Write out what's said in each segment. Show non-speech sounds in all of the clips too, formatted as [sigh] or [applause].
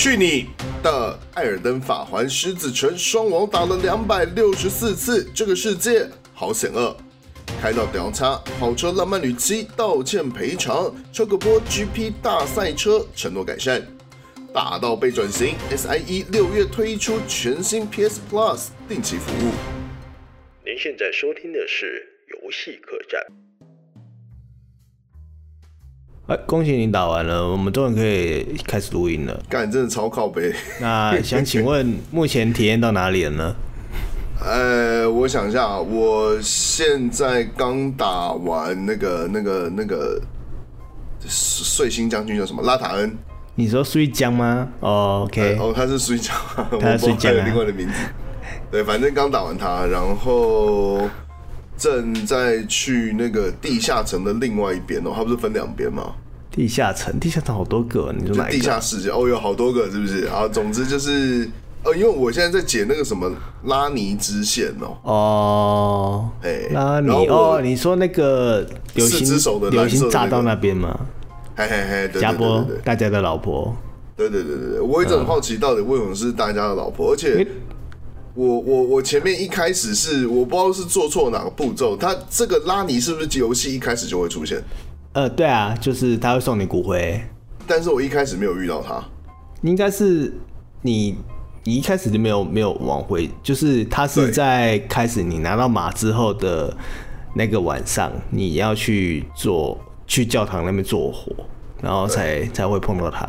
去你的！艾尔登法环狮子城双王打了两百六十四次，这个世界好险恶！开到屌叉，跑车浪漫旅七道歉赔偿，超个波 GP 大赛车承诺改善，大到被转型，SIE 六月推出全新 PS Plus 定期服务。您现在收听的是游戏客栈。哎，恭喜你打完了，我们终于可以开始录音了。干，真的超靠北。[laughs] 那想请问，目前体验到哪里了呢？[laughs] 呃，我想一下，我现在刚打完那个、那个、那个碎星将军叫什么？拉塔恩。你说碎将吗？哦，OK。哦，他是碎将，他是碎将啊。另外的名字。对，反正刚打完他，然后。正在去那个地下城的另外一边哦，它不是分两边吗？地下城，地下城好多个，你说哪一个？地下世界哦，有好多个，是不是？啊，总之就是，呃，因为我现在在解那个什么拉尼支线哦。哦，哎，拉尼哦，你说那个流星流星炸到那边吗？嘿嘿嘿，加波大家的老婆。对对对对对，我一直很好奇，到底为什么是大家的老婆，而且。我我我前面一开始是我不知道是做错哪个步骤，他这个拉尼是不是游戏一开始就会出现？呃，对啊，就是他会送你骨灰，但是我一开始没有遇到他，应该是你你一开始就没有没有往回，就是他是在开始你拿到马之后的那个晚上，你要去做去教堂那边做火，然后才才会碰到他。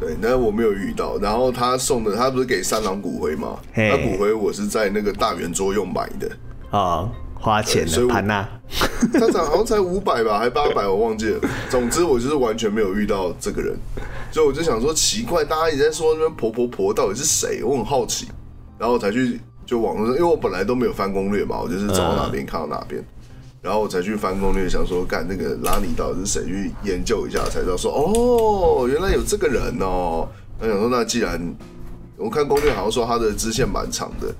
对，但是我没有遇到。然后他送的，他不是给三郎骨灰吗？那骨灰我是在那个大圆桌用买的啊、哦，花钱的盘呐。[laughs] 他才好像才五百吧，还八百，我忘记了。总之我就是完全没有遇到这个人，所以我就想说奇怪，大家一直在说那边婆婆婆到底是谁？我很好奇，然后我才去就网络上，因为我本来都没有翻攻略嘛，我就是走到哪边看到哪边。嗯然后我才去翻攻略，想说干那个拉尼到底是谁？去研究一下，才知道说哦，原来有这个人哦。那想说，那既然我看攻略好像说他的支线蛮长的，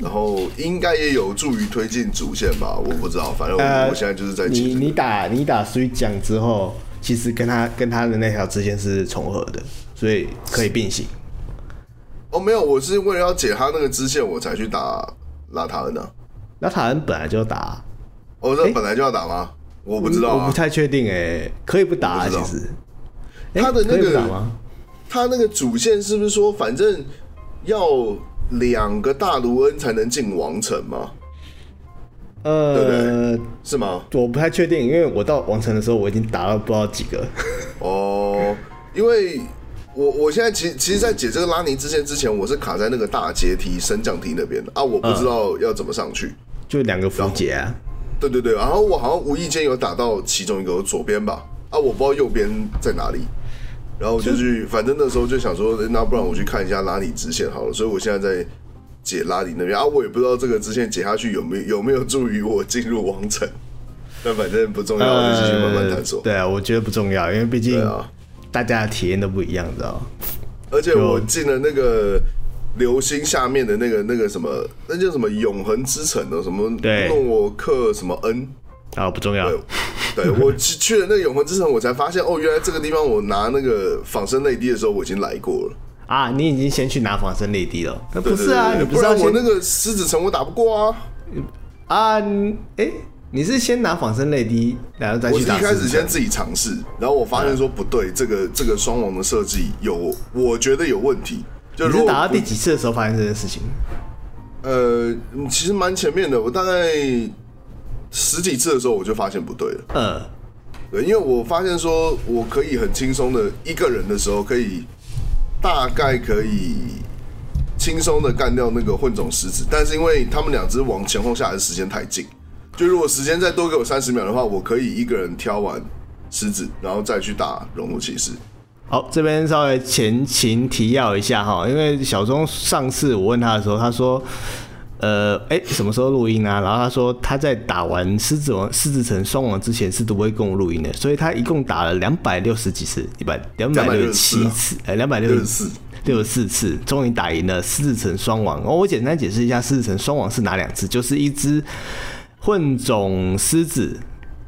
然后应该也有助于推进主线吧？我不知道，反正我，我现在就是在、这个、你你打你打水讲之后，其实跟他跟他的那条支线是重合的，所以可以并行。哦，没有，我是为了要解他那个支线，我才去打拉塔恩的、啊。拉塔恩本来就打。哦，这本来就要打吗？欸、我不知道、啊，我不太确定哎、欸，可以不打啊，其实。他的那个？他那个主线是不是说，反正要两个大卢恩才能进王城吗？呃，对对是吗？我不太确定，因为我到王城的时候，我已经打了不知道几个。[laughs] 哦，因为我我现在其实其实，在解这个拉尼支线之前，我是卡在那个大阶梯升降梯那边的啊，我不知道要怎么上去，呃、就两个符节啊。对对对，然后我好像无意间有打到其中一个左边吧，啊，我不知道右边在哪里，然后我就去，反正那时候就想说，那不然我去看一下拉尼支线好了，所以我现在在解拉尼那边啊，我也不知道这个直线解下去有没有有没有助于我进入王城，但反正不重要，我就继续慢慢探索。呃、对啊，我觉得不重要，因为毕竟大家的体验都不一样，知道吗？而且我进了那个。流星下面的那个那个什么，那叫什么永恒之城的什么诺克什么恩啊，不重要。对，对 [laughs] 我去去了那个永恒之城，我才发现哦，原来这个地方我拿那个仿生泪滴的时候，我已经来过了啊。你已经先去拿仿生泪滴了？那不是啊，你不知道我那个狮子城我打不过啊啊！哎、欸，你是先拿仿生泪滴，然后再去打？我一开始先自己尝试，然后我发现说不对，这个这个双王的设计有，我觉得有问题。你是打到第几次的时候发现这件事情？呃，其实蛮前面的，我大概十几次的时候我就发现不对了。嗯，对，因为我发现说我可以很轻松的一个人的时候，可以大概可以轻松的干掉那个混种狮子，但是因为他们两只往前后下来的时间太近，就如果时间再多给我三十秒的话，我可以一个人挑完狮子，然后再去打熔炉骑士。好，这边稍微前情提要一下哈，因为小钟上次我问他的时候，他说，呃，哎、欸，什么时候录音啊？然后他说他在打完狮子王、狮子城双王之前是都不会跟我录音的，所以他一共打了两百六十几次，一百两百六十七次，哎，两百六十四六十四次，终于打赢了狮子城双王。哦，我简单解释一下，狮子城双王是哪两只？就是一只混种狮子。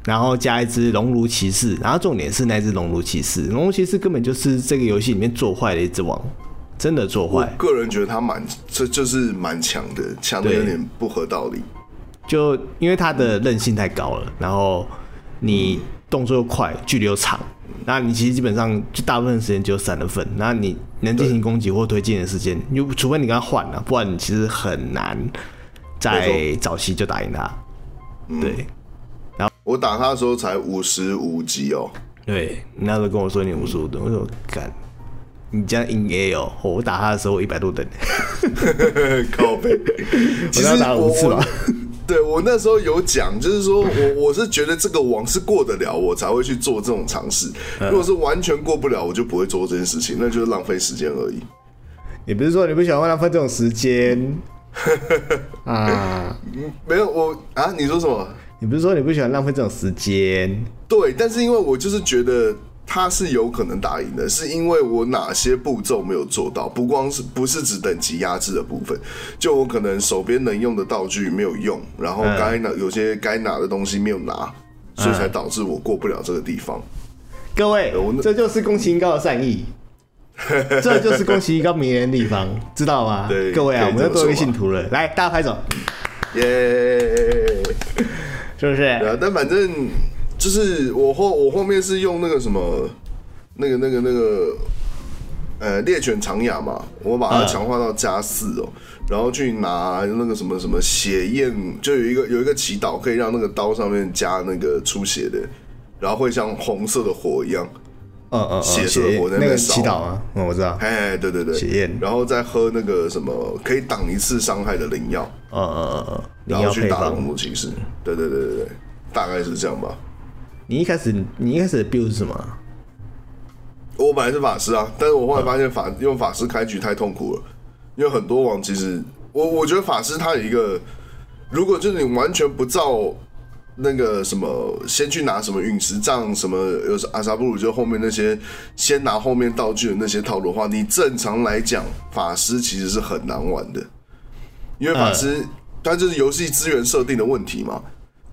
然后加一只熔炉骑士，然后重点是那只熔炉骑士，熔炉骑士根本就是这个游戏里面做坏的一只王，真的做坏。个人觉得他蛮，这就是蛮强的，强的有点不合道理。就因为他的韧性太高了，然后你动作又快，距离又长，那你其实基本上就大部分时间就散了分，那你能进行攻击或推进的时间，就除非你跟他换了，不然你其实很难在早期就打赢他。对。我打他的时候才五十五级哦。对，你那时候跟我说你五十五等，我说干，你这样应 A 哦。我打他的时候一百多等，[laughs] 靠背。[laughs] 其实我打五次吧。对我那时候有讲，就是说我我是觉得这个网是过得了，我才会去做这种尝试。如果是完全过不了，我就不会做这件事情，那就是浪费时间而已。你不是说你不喜欢浪费这种时间 [laughs] 啊？没有我啊，你说什么？你不是说你不喜欢浪费这种时间？对，但是因为我就是觉得他是有可能打赢的，是因为我哪些步骤没有做到，不光是不是指等级压制的部分，就我可能手边能用的道具没有用，然后该拿有些该拿的东西没有拿，所以才导致我过不了这个地方。各位，这就是宫崎英高的善意，[laughs] 这就是宫崎英高迷人的地方，知道吗？对，各位啊，我们要多一个信徒了，来，大家拍手，耶！是不是？对啊，但反正就是我后我后面是用那个什么，那个那个那个，呃，猎犬长牙嘛，我把它强化到加四哦，然后去拿那个什么什么血焰，就有一个有一个祈祷可以让那个刀上面加那个出血的，然后会像红色的火一样，嗯嗯，血色在那边烧。祈祷啊，嗯，我知道。哎，对对对，血焰，然后再喝那个什么可以挡一次伤害的灵药。嗯嗯嗯嗯。然后去打龙族骑士，对对对对对，大概是这样吧。你一开始你一开始的 build 是什么？我本来是法师啊，但是我后来发现法用法师开局太痛苦了，因为很多王其实我我觉得法师他有一个，如果就是你完全不照那个什么，先去拿什么陨石杖什么，有阿萨布鲁就后面那些先拿后面道具的那些套路的话，你正常来讲法师其实是很难玩的。因为法师，它就是游戏资源设定的问题嘛。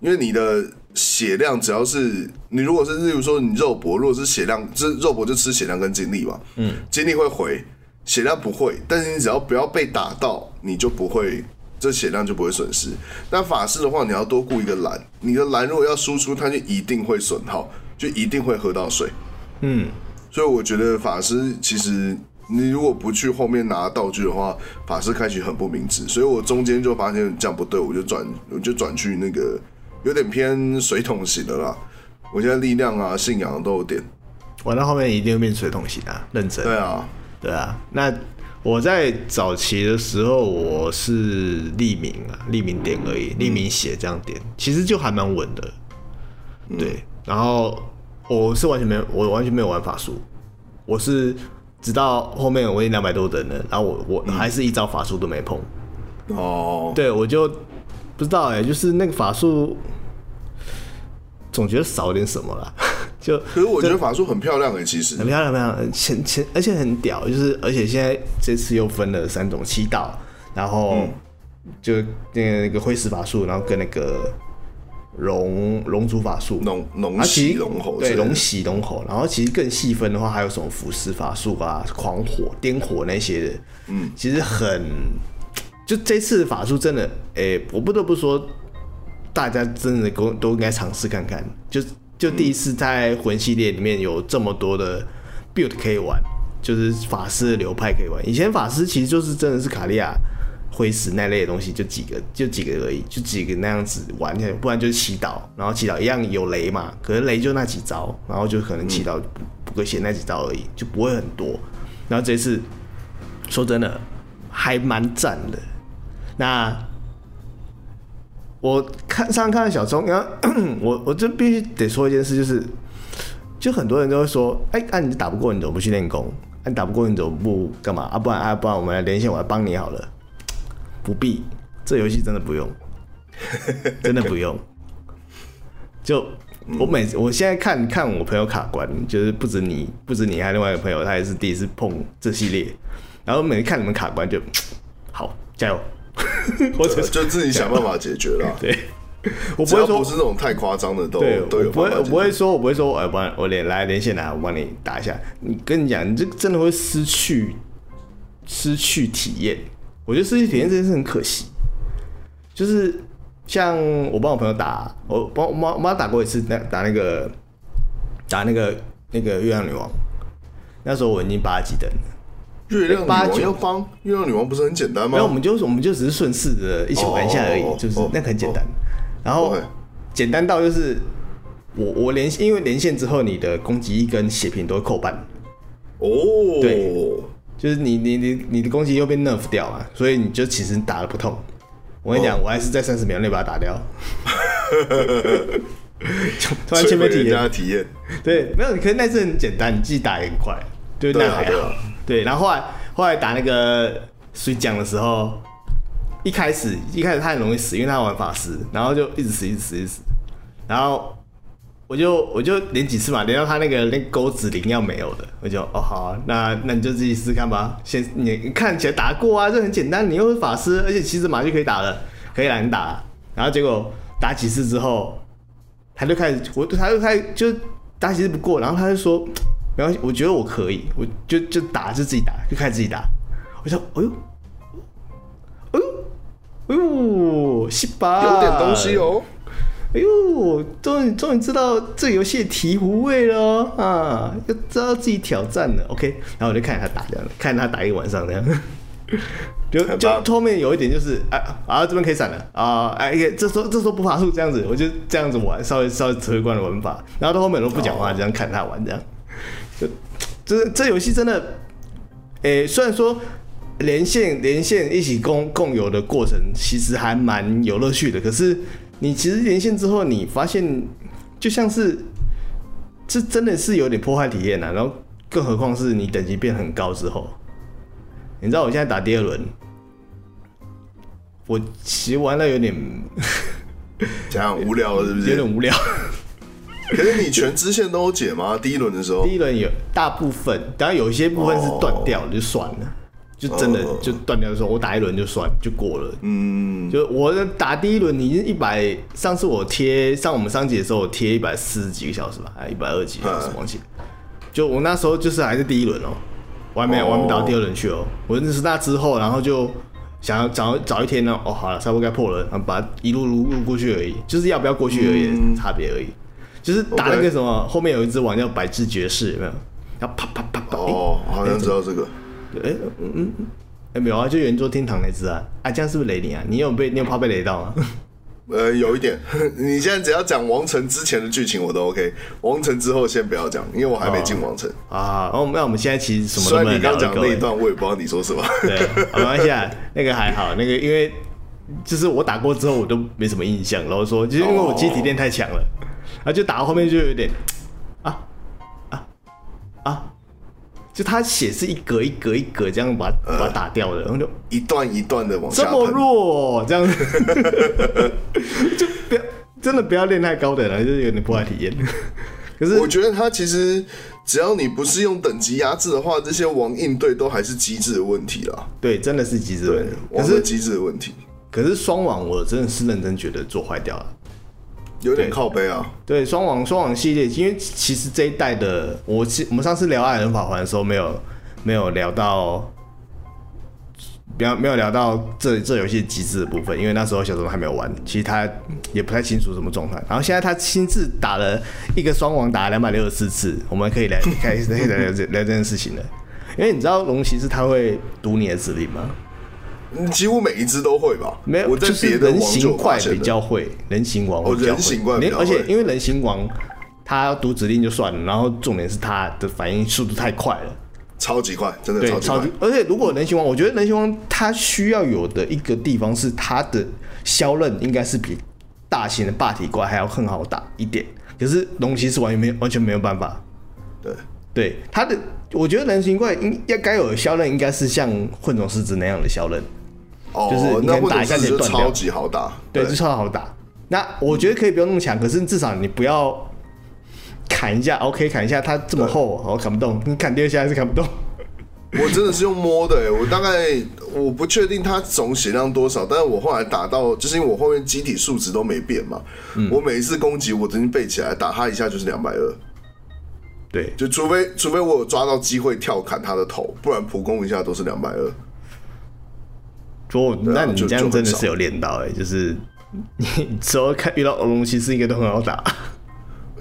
因为你的血量只要是你，如果是例如说你肉搏，如果是血量，这肉搏就吃血量跟精力嘛。嗯，精力会回，血量不会。但是你只要不要被打到，你就不会，这血量就不会损失。那法师的话，你要多顾一个蓝，你的蓝如果要输出，它就一定会损耗，就一定会喝到水。嗯，所以我觉得法师其实。你如果不去后面拿道具的话，法师开局很不明智，所以我中间就发现这样不对，我就转，我就转去那个有点偏水桶型的啦。我现在力量啊、信仰都有点，玩到后面一定会变水桶型啊，认真。对啊，对啊。那我在早期的时候，我是匿名啊，匿名点而已，匿名写这样点，其实就还蛮稳的。对，然后我是完全没有，我完全没有玩法术，我是。直到后面我已经两百多等了，然后我我还是一招法术都没碰。哦，对，我就不知道哎、欸，就是那个法术，总觉得少点什么了。就可是我觉得法术很漂亮哎、欸，其实很漂亮，很漂亮，前前而且很屌，就是而且现在这次又分了三种七道，然后就那个那个灰石法术，然后跟那个。龙龙族法术，龙龙息龙吼，对，龙袭龙吼。然后其实更细分的话，还有什么腐蚀法术啊、狂火、颠火那些的。嗯，其实很，就这次的法术真的，哎、欸，我不得不说，大家真的都都应该尝试看看。就就第一次在魂系列里面有这么多的 build 可以玩，就是法师的流派可以玩。以前法师其实就是真的是卡利亚。灰石那类的东西就几个，就几个而已，就几个那样子玩，不然就是祈祷，然后祈祷一样有雷嘛，可是雷就那几招，然后就可能祈祷补个血那几招而已，就不会很多。然后这次说真的还蛮赞的。那我看上看到小钟，然后 [coughs] 我我这必须得说一件事，就是就很多人都会说，哎、那、啊、你打不过你怎么不去练功？啊、你打不过你怎么不干嘛？啊，不然啊，不然我们来连线，我来帮你好了。不必，这游戏真的不用，[laughs] 真的不用。就我每，我现在看看我朋友卡关，就是不止你，不止你，还有另外一个朋友，他也是第一次碰这系列。然后每次看你们卡关，就好加油，[laughs] 或者就自己想办法解决了。[laughs] 对，我不会说不是那种太夸张的都，对都有。不会，我不会说，我不会说，我帮我连来连线来，我帮你打一下。你跟你讲，你这真的会失去。失去体验。我觉得失去体验这件事很可惜。就是像我帮我朋友打，我帮我妈我妈打过一次，打打那个打那个那个月亮女王，那时候我已经八级等了。月亮女王要帮月亮女王不是很简单吗？没有，我们就我们就只是顺势的一起玩一下而已，哦、就是那个很简单。哦、然后简单到就是我我连因为连线之后，你的攻击力跟血瓶都会扣半。哦，对，就是你你你你的攻击又被 nerf 掉了，所以你就其实打的不痛。我跟你讲，哦、我还是在三十秒内把它打掉。[laughs] 突然前面体验体验，对，没有，可是那次很简单，你自己打也很快，对，那还好。对，然后后来后来打那个水讲的时候，一开始一开始他很容易死，因为他玩法师，然后就一直死一直死一直死，然后我就我就连几次嘛，连到他那个那钩子灵要没有的，我就哦好，那那你就自己试试看吧，先你看起来打过啊，这很简单，你又是法师，而且骑着马就可以打了，可以来你打，然后结果打几次之后，他就开始我他就开始就打几次不过，然后他就说。没关系，我觉得我可以，我就就打就自己打，就开始自己打。我想，哎呦，哎呦，哎呦，西巴，有点东西哦。哎呦，终于终于知道这个游戏的醍醐味了啊！要知道自己挑战了，OK。然后我就看着他打这样，看着他打一个晚上这样。[laughs] 就就后面有一点就是，哎啊这边可以闪了啊，哎这时候这时候不爬树这样子，我就这样子玩，稍微稍微指挥官的玩法。然后到后面都不讲话，这样看他玩这样。就这这游戏真的，诶、欸，虽然说连线连线一起共共有的过程其实还蛮有乐趣的，可是你其实连线之后，你发现就像是这真的是有点破坏体验啊。然后更何况是你等级变很高之后，你知道我现在打第二轮，我其实玩的有点这样无聊，是不是？[laughs] 有点无聊。[laughs] 可是你全支线都有解吗？第一轮的时候，第一轮有大部分，当然有一些部分是断掉了，就算了，就真的就断掉的时候，我打一轮就算就过了。嗯，就我打第一轮，你一百，上次我贴上我们上集的时候，我贴一百四十几个小时吧，还一百二几个小时忘记。就我那时候就是还是第一轮哦，我还没我还没打到第二轮去哦。我认识那之后，然后就想要找找一天呢，哦好了，差不多该破了，然后把它一路路路过去而已，就是要不要过去而已，差别而已。就是打那个什么，后面有一只王叫百智爵士，有没有？然后啪啪啪啪。哦，好像知道这个。哎，嗯嗯，哎没有啊，就圆桌天堂那只啊。啊，这样是不是雷你啊？你有被你有怕被雷到吗？[laughs] 呃，有一点。[laughs] 你现在只要讲王城之前的剧情我都 OK，王城之后先不要讲，因为我还没进王城啊。哦那我们现在其实什么都没有。虽然你刚讲那一段，我也不知道你说什么。对，[laughs] 没关系啊，那个还好，那个因为就是我打过之后我都没什么印象，然后说就是因为我机体练太强了。然后就打到后面就有点，啊啊啊！就他血是一格一格一格这样把把它打掉的，然后就一段一段的往下。这么弱，这样子 [laughs] 就不要真的不要练太高的了，就是有点破坏体验。[laughs] 可是我觉得他其实只要你不是用等级压制的话，这些王应对都还是机制的问题啦。对，真的是机制的问题。可是机制的问题。可是双网我真的是认真觉得做坏掉了。有点靠背啊，对，双王双王系列，因为其实这一代的我，我们上次聊艾尔登法环的时候，没有没有聊到，没有没有聊到这这游戏机制的部分，因为那时候小时候还没有玩，其实他也不太清楚什么状态。然后现在他亲自打了一个双王，打了两百六十四次，我们可以来开始来聊这聊这件事情了。因为你知道龙骑士他会读你的指令吗？几乎每一只都会吧，没有，我在别的人形怪比较会，人形王人形怪而且因为人形王他要读指令就算了，然后重点是他的反应速度太快了，超级快，真的超级快。而且如果人形王，我觉得人形王他需要有的一个地方是他的削刃应该是比大型的霸体怪还要更好打一点，可是龙骑士完全没完全没有办法。对，对，他的我觉得人形怪应要该有的削刃应该是像混种狮子那样的削刃。就是你看打一下就断掉，超级好打，对，就超好打。那我觉得可以不用那么强，可是至少你不要砍一下，OK，砍一下它这么厚，我砍不动。你砍第二下还是砍不动。[laughs] 我真的是用摸的，哎，我大概我不确定它总血量多少，但是我后来打到，就是因为我后面机体数值都没变嘛，我每一次攻击我曾经背起来打他一下就是两百二。对，就除非除非我有抓到机会跳砍他的头，不然普攻一下都是两百二。哦，那你这样真的是有练到哎、欸，就是你 [laughs] 只要看遇到欧龙骑士应该都很好打。[laughs]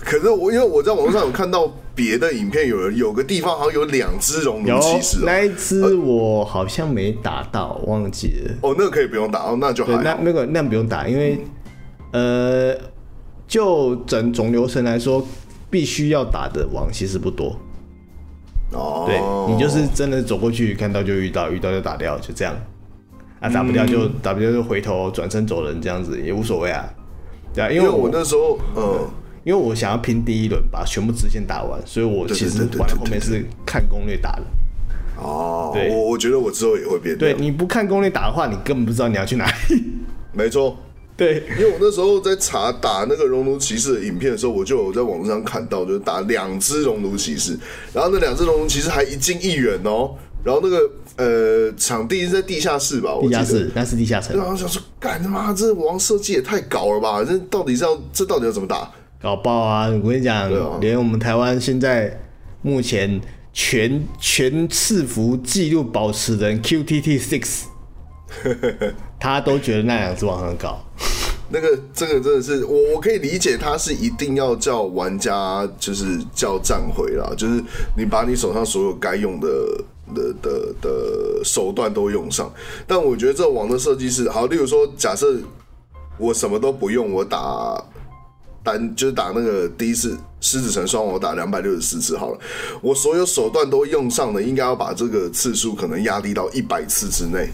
可是我因为我在网络上有看到别的影片，有人有个地方好像有两只熔炉骑士、喔，那一只我好像没打到，忘记了。哦，那个可以不用打哦，那就还好。对，那那个那不用打，因为、嗯、呃，就整总流程来说，必须要打的王其实不多。哦，对，你就是真的走过去看到就遇到，遇到就打掉，就这样。啊，打不掉就、嗯、打不掉就回头转身走人，这样子也无所谓啊。对啊，因为我，那时候，嗯。因为我想要拼第一轮，把全部支线打完，所以我其实玩后面是看攻略打的。哦，对，我我觉得我之后也会变。对，你不看攻略打的话，你根本不知道你要去哪里。没错，[laughs] 对，因为我那时候在查打那个熔炉骑士的影片的时候，我就有在网络上看到，就是打两只熔炉骑士，然后那两只熔炉骑士还一近一远哦，然后那个呃场地是在地下室吧？地下室，那是地下城。然后想说，干他妈，这王设计也太搞了吧？这到底是要这到底要怎么打？搞爆啊！我跟你讲，啊、连我们台湾现在目前全全伺服纪录保持人 QTT Six，[laughs] 他都觉得那两只王很搞。那个这个真的是我我可以理解，他是一定要叫玩家就是叫战回啦，就是你把你手上所有该用的的的的手段都用上。但我觉得这网的设计是好，例如说，假设我什么都不用，我打。单就是打那个第一次狮子城双，我打两百六十四次好了。我所有手段都用上了，应该要把这个次数可能压低到一百次之内。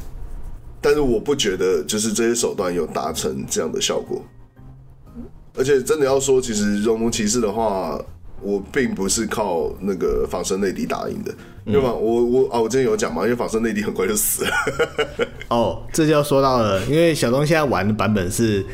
但是我不觉得就是这些手段有达成这样的效果。而且真的要说，其实熔炉骑士的话，我并不是靠那个仿生内敌打赢的，因为我我啊，我之前有讲嘛，因为仿生内敌很快就死了。[laughs] 哦，这就要说到了，因为小东现在玩的版本是。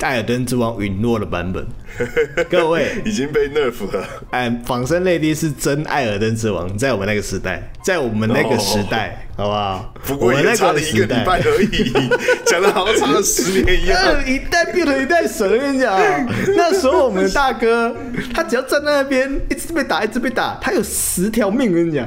艾尔登之王陨落的版本，[laughs] 各位已经被 nerf 了。哎，仿生内敌是真艾尔登之王，在我们那个时代，在我们那个时代，哦、好不好？不过也差了一个礼拜而已，[laughs] 讲的好像差了十年一样。一代变了一代神，我跟你讲，[laughs] 那时候我们的大哥，他只要站在那边，一直被打，一直被打，他有十条命，我跟你讲。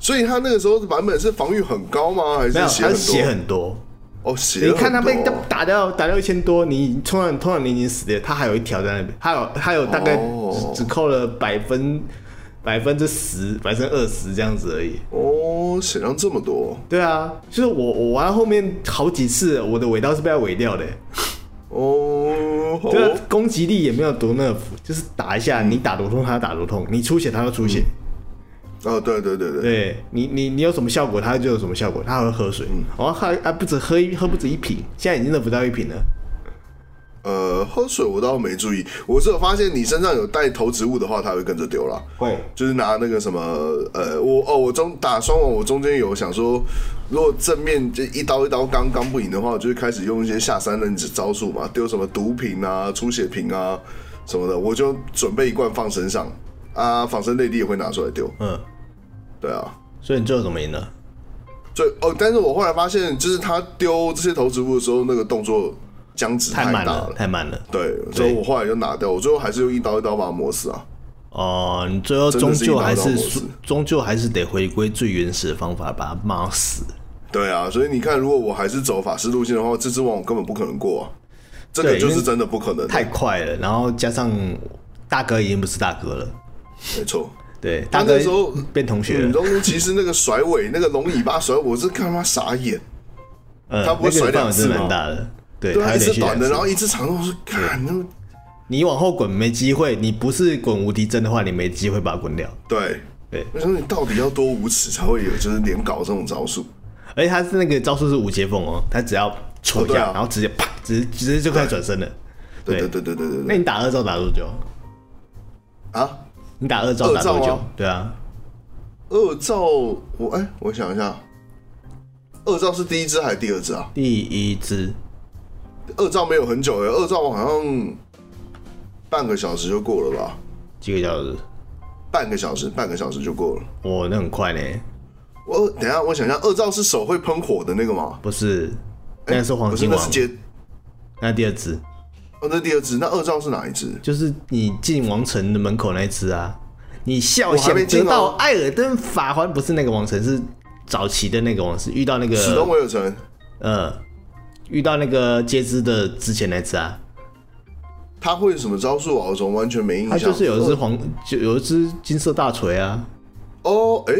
所以他那个时候的版本是防御很高吗？还是血很多？哦，你看他被打掉打掉一千多，你突然突然你已经死了，他还有一条在那边，还有还有大概只扣了百分百分之十，百分之二十这样子而已。哦，血量这么多？对啊，就是我我玩后面好几次，我的尾刀是被他尾掉的。哦，这攻击力也没有多 nerf，就是打一下你打多痛他打多痛，你出血他就出血。嗯哦，对对对对，对你你你有什么效果，他就有什么效果，他还会喝水，嗯、哦，还还不止喝一喝不止一瓶，现在已经都不到一瓶了。呃，喝水我倒没注意，我是有发现你身上有带投植物的话，它会跟着丢了。会，就是拿那个什么，呃，我哦，我中打双王，我中间有想说，如果正面就一刀一刀刚刚不赢的话，我就会开始用一些下三滥招数嘛，丢什么毒品啊、出血瓶啊什么的，我就准备一罐放身上啊，仿生内地也会拿出来丢。嗯。对啊，所以你最后怎么赢的？最哦，但是我后来发现，就是他丢这些投掷物的时候，那个动作僵直太大了，太慢了。对，对所以我后来就拿掉，我最后还是用一刀一刀把它磨死啊。哦，你最后终究还是终究还是得回归最原始的方法，把它骂死。对啊，所以你看，如果我还是走法师路线的话，这只王我根本不可能过啊。这个就是真的不可能，太快了。然后加上大哥已经不是大哥了，没错。对，他那时候变同学。熔炉骑士那个甩尾，那个龙尾巴甩，我是看他妈傻眼。他不会甩两次吗？对，对，一次短的，然后一次长的，我说看那你往后滚没机会，你不是滚无敌针的话，你没机会把它滚掉。对对，我说你到底要多无耻才会有就是连搞这种招数？而且他是那个招数是无接缝哦，他只要戳一下，然后直接啪，直接直接就开始转身了。对对对对对对。那你打二招打多久？啊？你打二照打多久？对啊，二照我哎、欸，我想一下，二照是第一只还是第二只啊？第一只，二照没有很久哎，二招好像半个小时就过了吧？几个小时？半个小时，半个小时就过了。哦，那很快呢。我等一下，我想一下，二照是手会喷火的那个吗？不是，那是黄金王，欸、那是接，那第二支。哦，那第二只，那二招是哪一只？就是你进王城的门口那一只啊！你笑想得到艾尔登法环，不是那个王城，是早期的那个王城，遇到那个史东威尔城，呃，遇到那个杰兹的之前那只啊。他会什么招数啊？我怎么完全没印象？他就是有一只黄，就有一只金色大锤啊。哦，哎，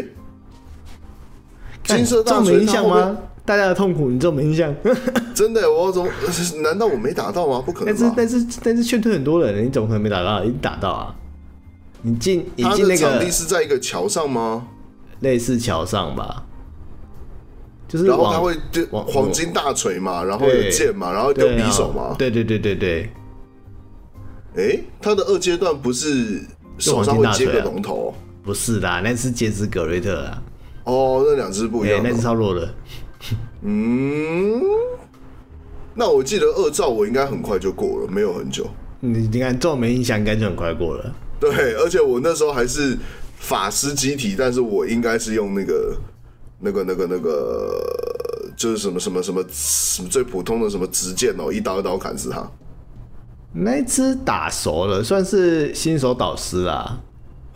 金色大锤没印象吗？大家的痛苦，你这没印象？[laughs] 真的，我怎么？[laughs] 难道我没打到吗？不可能。但是但是但是劝退很多人，你怎么可能没打到？你打到啊！你进你进那个场地是在一个桥上吗？类似桥上吧。就是然后他会就黄金大锤嘛，然后有剑嘛，然后丢匕首嘛。对对对对对。哎，他的二阶段不是手上会接个龙头？不是的，那是杰兹格瑞特啊。哦，那两只不一样，那只超弱的。[laughs] 嗯，那我记得二兆我应该很快就过了，没有很久。你你看，这种没印象，应该就很快过了。对，而且我那时候还是法师机体，但是我应该是用那个那个那个那个，就是什么什么什么什么最普通的什么直剑哦，一刀一刀砍死他。那只打熟了，算是新手导师啦。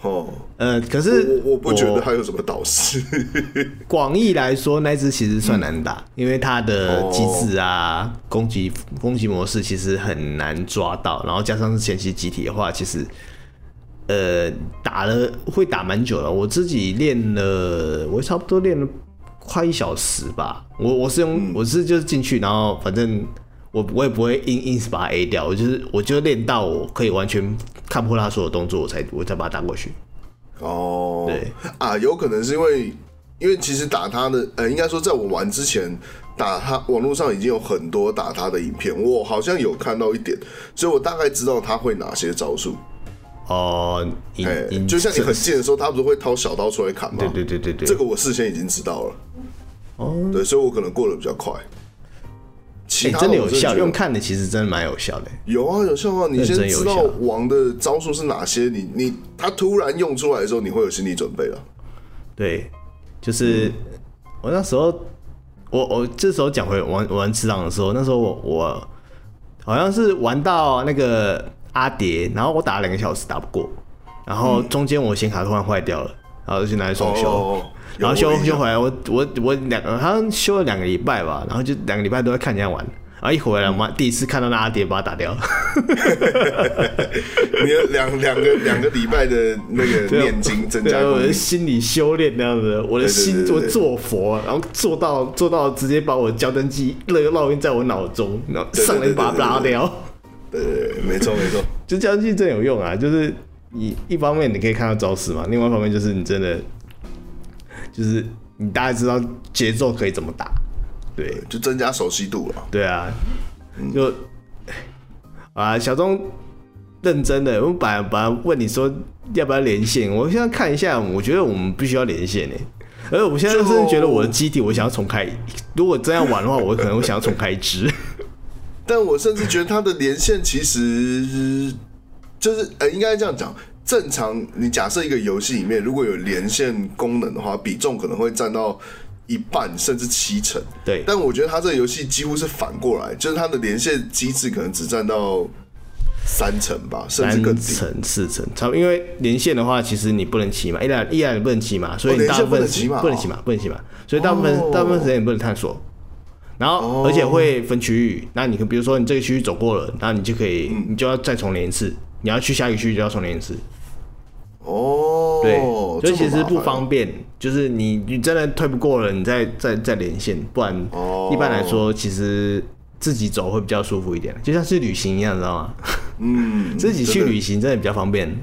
哦，呃，可是我我不觉得他有什么导师。[laughs] 广义来说，那只其实算难打，嗯、因为它的机制啊，哦、攻击攻击模式其实很难抓到，然后加上是前期集体的话，其实呃打了会打蛮久了。我自己练了，我差不多练了快一小时吧。我我是用、嗯、我是就是进去，然后反正。我我也不会硬硬是把它 A 掉，我就是我就练到我可以完全看破他所有动作，我才我再把他打过去。哦，对啊，有可能是因为因为其实打他的呃，应该说在我玩之前打他，网络上已经有很多打他的影片，我好像有看到一点，所以我大概知道他会哪些招数。哦，哎，就像你很贱的时候，他不是会掏小刀出来砍吗？对对对对对，这个我事先已经知道了。哦，对，所以我可能过得比较快。哎、欸，真的有效，用看的其实真的蛮有效的。有啊，有效啊！你先知道王的招数是哪些，你你他突然用出来的时候，你会有心理准备了。对，就是、嗯、我那时候，我我这时候讲回玩玩池场的时候，那时候我我好像是玩到那个阿蝶，然后我打了两个小时打不过，然后中间我显卡突然坏掉了，然后就去拿来双修。哦然后修修回来，我我我两个好像修了两个礼拜吧，然后就两个礼拜都在看人家玩，然后一回来，我妈第一次看到那阿爹，把他打掉。[laughs] 你有两两个两个礼拜的那个念经增加我的心理修炼那样子，我的心做做佛，然后做到做到直接把我的焦灯机那个烙印在我脑中，然后上来把它拉掉。对对对，没错没错，[laughs] 就焦灯机真有用啊！就是你一方面你可以看到招式嘛，另外一方面就是你真的。就是你大概知道节奏可以怎么打，对，就增加熟悉度了。对啊，就啊，小钟认真的，我本来本来问你说要不要连线，我现在看一下，我觉得我们必须要连线诶。而我现在甚至觉得我的机体我想要重开，如果这样玩的话，我可能会想要重开一支。[laughs] 但我甚至觉得他的连线其实就是呃，应该这样讲。正常，你假设一个游戏里面如果有连线功能的话，比重可能会占到一半甚至七成。对，但我觉得它这个游戏几乎是反过来，就是它的连线机制可能只占到三成吧，甚至更低。三成四成，差不多。因为连线的话，其实你不能骑马，一来一来你不能骑马，所以你大部分、哦、不能骑马，不能骑马，不能骑马，所以大部分、哦、大部分时间你不能探索。然后而且会分区域，那你可比如说你这个区域走过了，然后你就可以，嗯、你就要再重连一次。你要去下一个区域就要重连一次。哦，对，所以其实不方便，就是你你真的推不过了，你再再再连线，不然一般来说，其实自己走会比较舒服一点，就像是旅行一样，你知道吗？嗯，[laughs] 自己去旅行真的比较方便。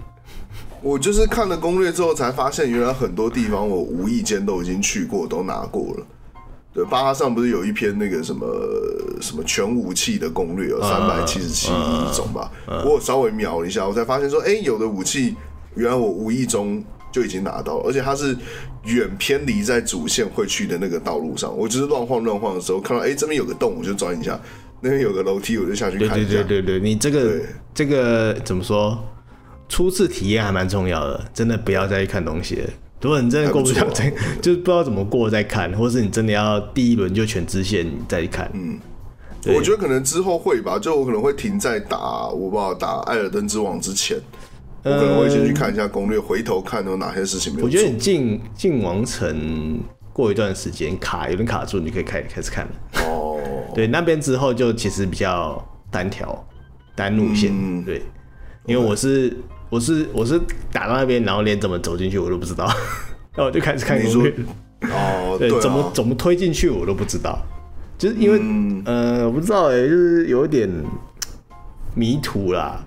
我就是看了攻略之后才发现，原来很多地方我无意间都已经去过，都拿过了。对，巴哈上不是有一篇那个什么什么全武器的攻略，有三百七十七种吧？我稍微瞄了一下，我才发现说，哎，有的武器。原来我无意中就已经拿到了，而且它是远偏离在主线会去的那个道路上。我就是乱晃乱晃的时候，看到哎、欸、这边有个洞，我就钻一下；那边有个楼梯，我就下去看一下。对对对对，你这个对这个怎么说？初次体验还蛮重要的，真的不要再去看东西了。如果你真的过不了，再就是不知道怎么过再看，或是你真的要第一轮就全支线再看。嗯，我觉得可能之后会吧，就我可能会停在打我不知道打艾尔登之王之前。我可能会先去看一下攻略，回头看有哪些事情没有。我觉得你进进王城过一段时间卡有点卡住，你可以开开始看了。哦，对，那边之后就其实比较单条单路线，嗯、对，因为我是我是我是打到那边，然后连怎么走进去我都不知道，[laughs] 然后我就开始看攻略。哦，对，怎么怎么推进去我都不知道，就是因为、嗯、呃，我不知道哎、欸，就是有点迷途啦，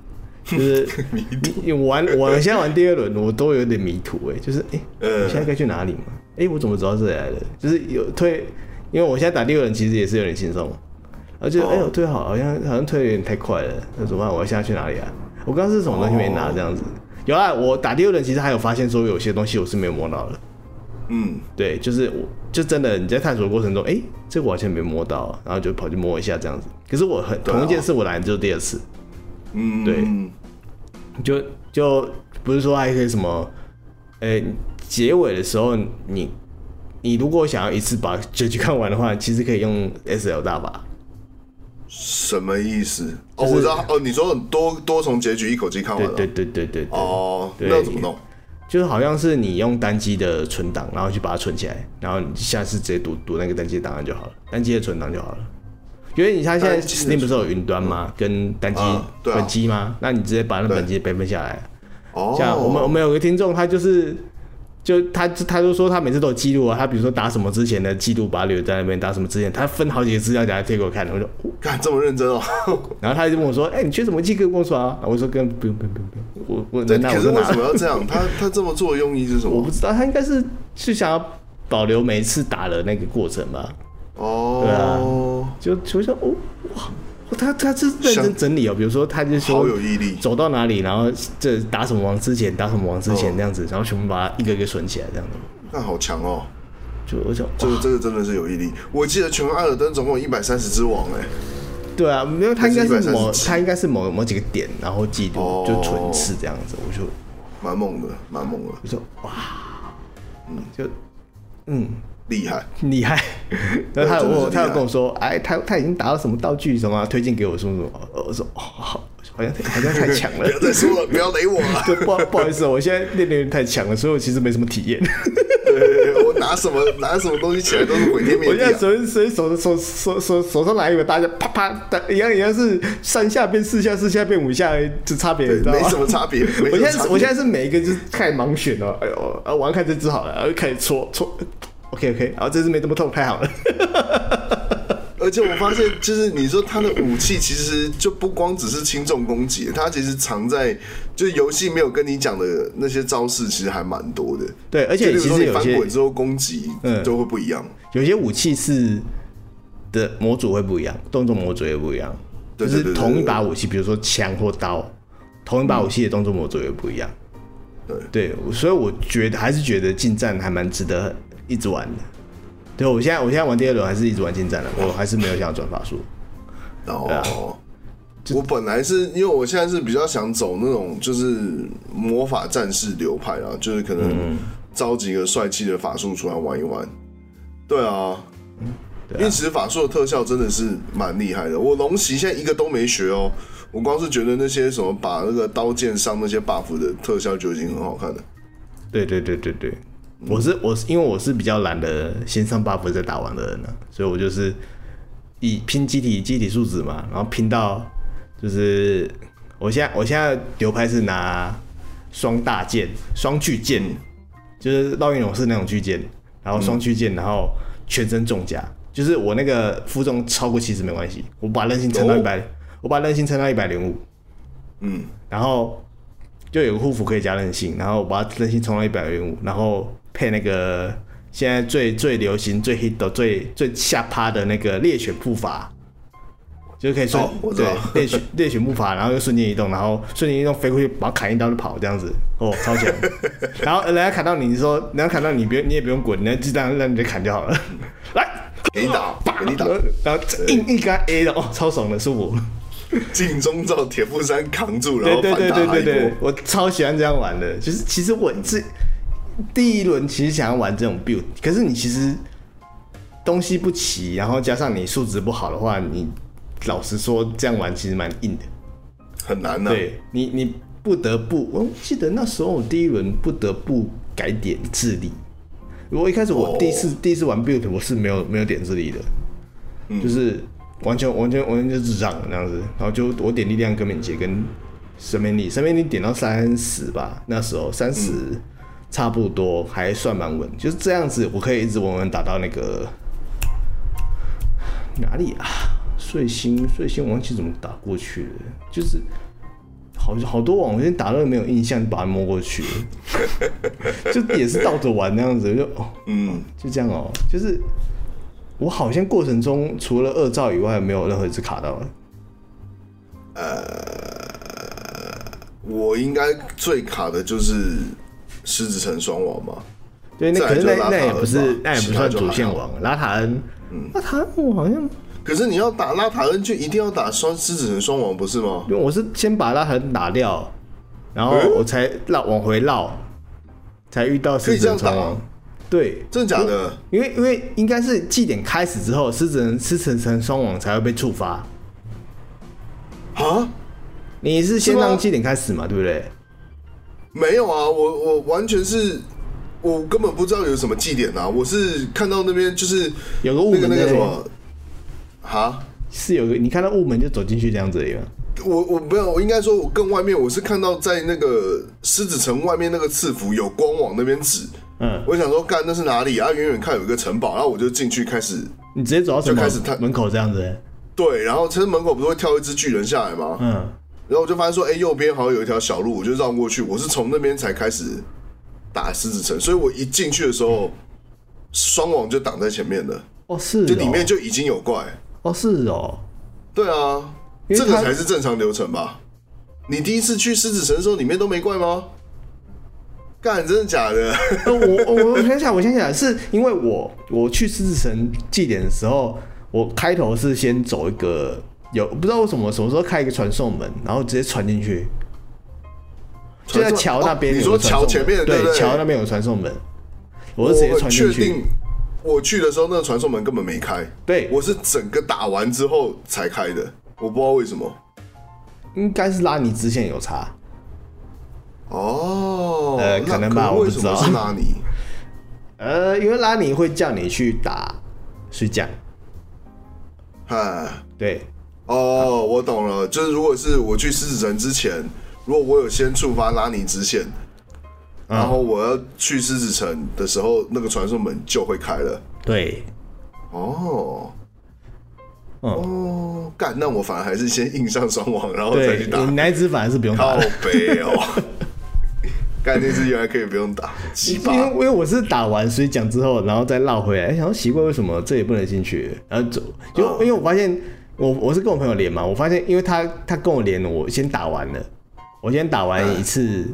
就是 [laughs] 你你。[laughs] 玩我现在玩第二轮，我都有点迷途哎、欸，就是哎，我现在该去哪里嘛？哎、欸，我怎么走到这里来的？就是有推，因为我现在打第二轮其实也是有点轻松，而且哎呦，推好好像好像推的有点太快了，那怎么办？我现在去哪里啊？我刚刚是什么东西没拿？这样子、哦、有啊，我打第二轮其实还有发现说有些东西我是没有摸到的。嗯，对，就是我，就真的你在探索的过程中，哎、欸，这个我好像没摸到，然后就跑去摸一下这样子。可是我很同一件事，我来就是第二次。嗯，对，就就不是说还可以什么，哎、欸，结尾的时候你你如果想要一次把结局看完的话，其实可以用 S L 大法。什么意思？就是、哦，我知道，哦，你说多多重结局一口气看完了，对对对对对，哦，对那怎么弄？就是好像是你用单机的存档，然后去把它存起来，然后你下次直接读读那个单机的档案就好了，单机的存档就好了。因为你像现在 Steam 不是有云端吗？跟单机本机吗？那你直接把那本机备份下来。哦。像我们我们有个听众，他就是。就他，他就说他每次都有记录啊。他比如说打什么之前的记录，把它留在那边。打什么之前，他分好几个资料夹贴给我看。我说，干这么认真哦。[laughs] 然后他就问我说：“哎、欸，你缺什么记跟我说啊？”我说：“跟不用不用不用不用。”我我可是为什么要这样？他他这么做的用意是什么？我不知道，他应该是是想要保留每一次打的那个过程吧。哦，对啊，就就说哦哇。他他是认真整理哦，比如说他就说好有毅力走到哪里，然后这打什么王之前，打什么王之前这样子，然后全部把它一个一个存起来这样子。那好强哦！就我想，这个这个真的是有毅力。我记得全艾尔登总共有一百三十只王哎。对啊，没有他应该是某他应该是某某几个点，然后记录就存次这样子。我就蛮猛的，蛮猛的。我说哇，嗯，就嗯。厉害，厉害！[laughs] 然后他我，他有跟我说，哎，他他已经达到什么道具什么推荐给我，说什么？我说哦，好，好像好像太 [laughs] 强了。不要再说了，不要雷我了。[laughs] 就，不不好意思，我现在练练太强了，所以我其实没什么体验。我拿什么拿什么东西起来都是毁天灭地。我现在手手手手手手手上拿一个大家啪啪的一样一样是三下变四下，四下变五下，就差别没什么差别。我现在我现在是每一个就是开始盲选哦，哎呦，啊，我要看这只好了，然后就开始搓搓。OK OK，然后这次没这么痛，太好了。[laughs] 而且我发现，就是你说他的武器其实就不光只是轻重攻击，他其实藏在就是游戏没有跟你讲的那些招式，其实还蛮多的。对，而且其实有些翻滚之后攻击都会不一样。有些武器是的模组会不一样，动作模组也不一样。就是同一把武器，比如说枪或刀，同一把武器的动作模组也不一样。对，对，所以我觉得还是觉得近战还蛮值得。一直玩的，对，我现在我现在玩第二轮还是一直玩近战的，我还是没有想要转法术。哦，我本来是因为我现在是比较想走那种就是魔法战士流派啊，就是可能招几个帅气的法术出来玩一玩。对啊，因为其实法术的特效真的是蛮厉害的。我龙骑现在一个都没学哦，我光是觉得那些什么把那个刀剑上那些 buff 的特效就已经很好看了。对对对对对。我是我是因为我是比较懒得先上 buff 再打完的人呢，所以我就是以拼机体机体数值嘛，然后拼到就是我现在我现在流派是拿双大剑双巨剑，就是烙印勇士那种巨剑，然后双巨剑，然后全身重甲，就是我那个负重超过七十没关系，我把韧性撑到一百，我把韧性撑到一百零五，嗯，然后就有个护符可以加韧性，然后我把韧性冲到一百零五，然后。配那个现在最最流行、最 hit 的、最最下趴的那个猎犬步伐，就是可以说、哦、对猎犬猎犬步伐，然后又瞬间移动，然后瞬间移动飞过去，把它砍一刀就跑这样子，哦，超强！[laughs] 然后人家砍到你，你说人家砍到你，别你也不用滚，人家就这样让你就砍就好了。来，给你打，给你打，然后硬硬跟他 A 的，哦，超爽的，是我镜中照铁布衫扛住，然后对对对对对对，我超喜欢这样玩的，就是其实我这。第一轮其实想要玩这种 build，可是你其实东西不齐，然后加上你数值不好的话，你老实说这样玩其实蛮硬的，很难的、啊。对你，你不得不，我记得那时候我第一轮不得不改点智力。我一开始我第一次、oh. 第一次玩 build 我是没有没有点智力的，嗯、就是完全完全完全就智障那样子。然后就我点力量跟敏捷跟生命力，生命力点到三十吧，那时候三十差不多还算蛮稳，就是这样子我可以一直稳稳打到那个哪里啊？碎星碎星，我忘记怎么打过去了，就是。好好多网，我先打到没有印象，就把它摸过去，[laughs] 就也是倒着玩那样子，就哦，嗯，就这样哦，就是我好像过程中除了二兆以外，没有任何一次卡到了。呃，我应该最卡的就是狮子城双王嘛，对，那可是那那也不是，那也不算主线王，拉塔恩，嗯，拉塔恩我好像。可是你要打拉塔恩，就一定要打双狮子城双王，不是吗？因为我是先把拉塔恩打掉，然后我才绕往回绕，才遇到狮子城双王。对，真的假的？因为因为应该是祭典开始之后，狮子城狮子城双王才会被触发。啊？你是先让祭典开始嘛？对不对？没有啊，我我完全是，我根本不知道有什么祭典啊！我是看到那边就是有个雾那个什么。哈，是有个你看到雾门就走进去这样子的吗？我我没有，我应该说，我更外面我是看到在那个狮子城外面那个赐福有光往那边指，嗯，我想说干那是哪里啊？远远看有一个城堡，然后我就进去开始，你直接走到就开始探门口这样子，欸，对，然后其实门口不是会跳一只巨人下来吗？嗯，然后我就发现说，哎，欸，右边好像有一条小路，我就绕过去，我是从那边才开始打狮子城，所以我一进去的时候，双网就挡在前面了，哦，是哦，就里面就已经有怪。哦，是哦，对啊，这个才是正常流程吧？你第一次去狮子城的时候，里面都没怪吗？干，真的假的？我我我想想，我想想，是因为我我去狮子城祭典的时候，我开头是先走一个有不知道为什么什么时候开一个传送门，然后直接传进去，就在桥那边。你说桥前面对桥那边有传送门，我是直接传进去。我去的时候，那个传送门根本没开。对，我是整个打完之后才开的，我不知道为什么。应该是拉尼支线有差。哦，呃，可能吧，我不知道。是拉尼？[laughs] 呃，因为拉尼会叫你去打水将。哎，对。哦，我懂了，就是如果是我去狮子城之前，如果我有先触发拉尼支线。然后我要去狮子城的时候，那个传送门就会开了。对，哦，哦，干，那我反而还是先硬上双王，然后再去打。你那只反而是不用打。靠北哦，[laughs] 干那只原来可以不用打。因为因为我是打完水讲之后，然后再绕回来，想说奇怪为什么这也不能进去，然后走。就因为我发现我我是跟我朋友连嘛，我发现因为他他跟我连，我先打完了，我先打完一次。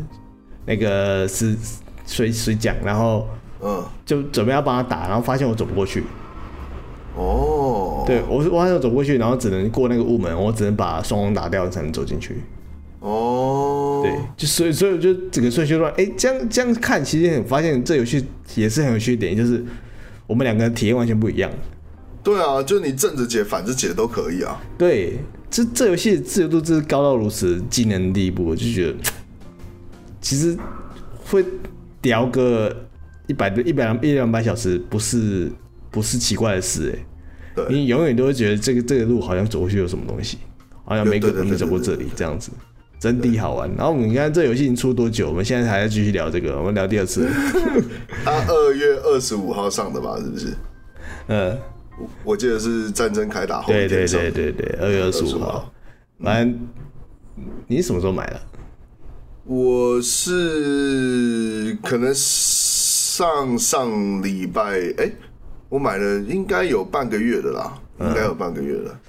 那个是水水奖，然后嗯，就准备要帮他打，然后发现我走不过去。哦，对我我发现我走不过去，然后只能过那个雾门，我只能把双龙打掉才能走进去。哦，对，就所以所以就整个顺序乱。哎，这样这样看，其实很发现这游戏也是很有趣一点，就是我们两个体验完全不一样。对啊，就你正着解、反着解都可以啊。对，这这游戏的自由度真是高到如此技能的地步，我就觉得。其实会聊个一百多、一百两、一两百小时，不是不是奇怪的事哎。你永远都会觉得这个这个路好像走过去有什么东西，好像没个没走过这里这样子，真的好玩。然后我们看这游戏已经出多久，我们现在还在继续聊这个，我们聊第二次。[laughs] 他二月二十五号上的吧？是不是？呃，我记得是战争开打后。对对对对对，二月二十五号。反正你什么时候买的？我是可能上上礼拜，哎、欸，我买了应该有半个月的啦，嗯、应该有半个月了。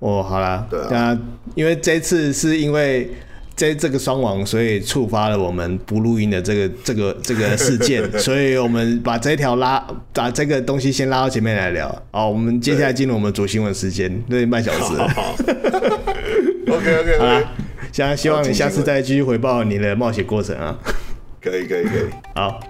哦，好啦，对啊，因为这次是因为这这个双网，所以触发了我们不录音的这个这个这个事件，[laughs] 所以我们把这条拉把这个东西先拉到前面来聊。好，我们接下来进入我们主新闻时间，六点半小时。好 OK OK，好 [laughs] 啦。想希望你下次再继续回报你的冒险过程啊！可以可以可以，好。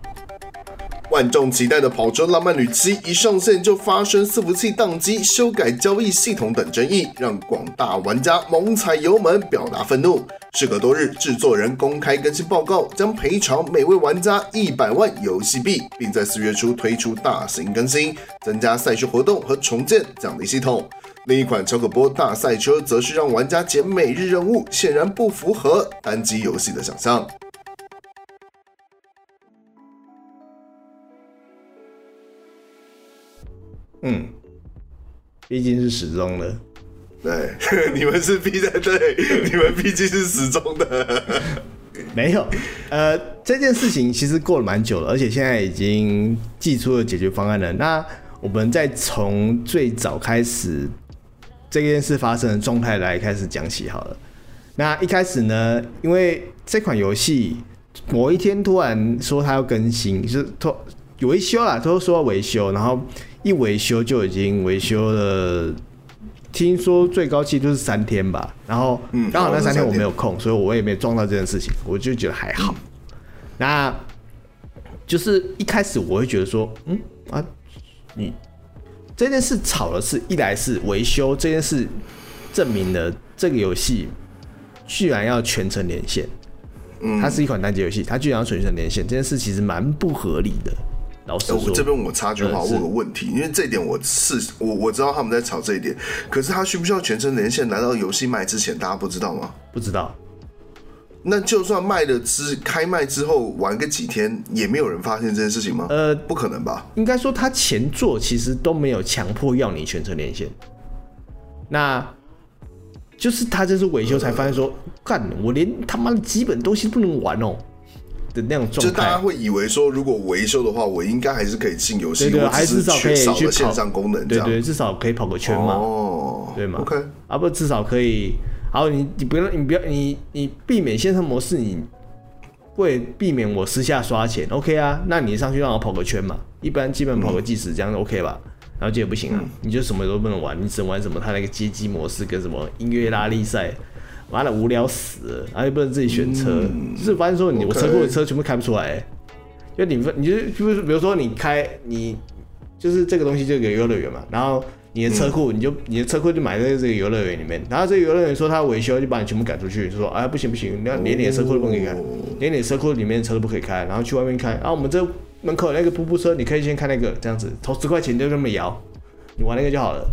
万众期待的跑车浪漫旅七一上线就发生伺服器宕机、修改交易系统等争议，让广大玩家猛踩油门表达愤怒。事隔多日，制作人公开更新报告，将赔偿每位玩家一百万游戏币，并在四月初推出大型更新，增加赛事活动和重建奖励系统。另一款超可波大赛车则是让玩家捡每日任务，显然不符合单机游戏的想象。嗯，毕竟是始终的。对，[laughs] 你们是逼在对，你们毕竟是始终的。[laughs] 没有，呃，这件事情其实过了蛮久了，而且现在已经寄出了解决方案了。那我们再从最早开始这件事发生的状态来开始讲起好了。那一开始呢，因为这款游戏某一天突然说它要更新，就是有维修啦，都说要维修，然后一维修就已经维修了。听说最高期就是三天吧，然后刚好那三天我没有空，所以我也没撞到这件事情，我就觉得还好。那就是一开始我会觉得说，嗯啊，你这件事吵的是一来是维修这件事，证明了这个游戏居然要全程连线，它是一款单机游戏，它居然要全程连线，这件事其实蛮不合理的。我这边我插句话问个问题，因为这一点我是我我知道他们在吵这一点，可是他需不需要全程连线来到游戏卖之前，大家不知道吗？不知道。那就算卖了之开卖之后玩个几天，也没有人发现这件事情吗？呃，不可能吧？应该说他前作其实都没有强迫要你全程连线，那就是他这次维修才发现说，干、呃、我连他妈的基本东西都不能玩哦。的那种状态，就大家会以为说，如果维修的话，我应该还是可以进游戏，对对，还至少可以去线上功能，对对，至少可以跑个圈嘛，哦，对嘛，OK，啊不，至少可以，好，你你不要，你不要，你你避免线上模式，你会避免我私下刷钱，OK 啊，那你上去让我跑个圈嘛，一般基本跑个计时这样 OK 吧，然后这也不行啊，你就什么都不能玩，你只能玩什么？他那个街机模式跟什么音乐拉力赛。妈的无聊死了，然后又不能自己选车，嗯、就是发现说你我车库的车全部开不出来，就你你就就是比如说你开你就是这个东西就有个游乐园嘛，然后你的车库你就你的车库就埋在这个游乐园里面，然后这个游乐园说他维修就把你全部赶出去，就说哎不行不行，你要连你的车库都不可以开，连你的车库里面的车都不可以开，然后去外面开，然后我们这门口那个瀑布车你可以先开那个这样子，投十块钱就这么摇，你玩那个就好了。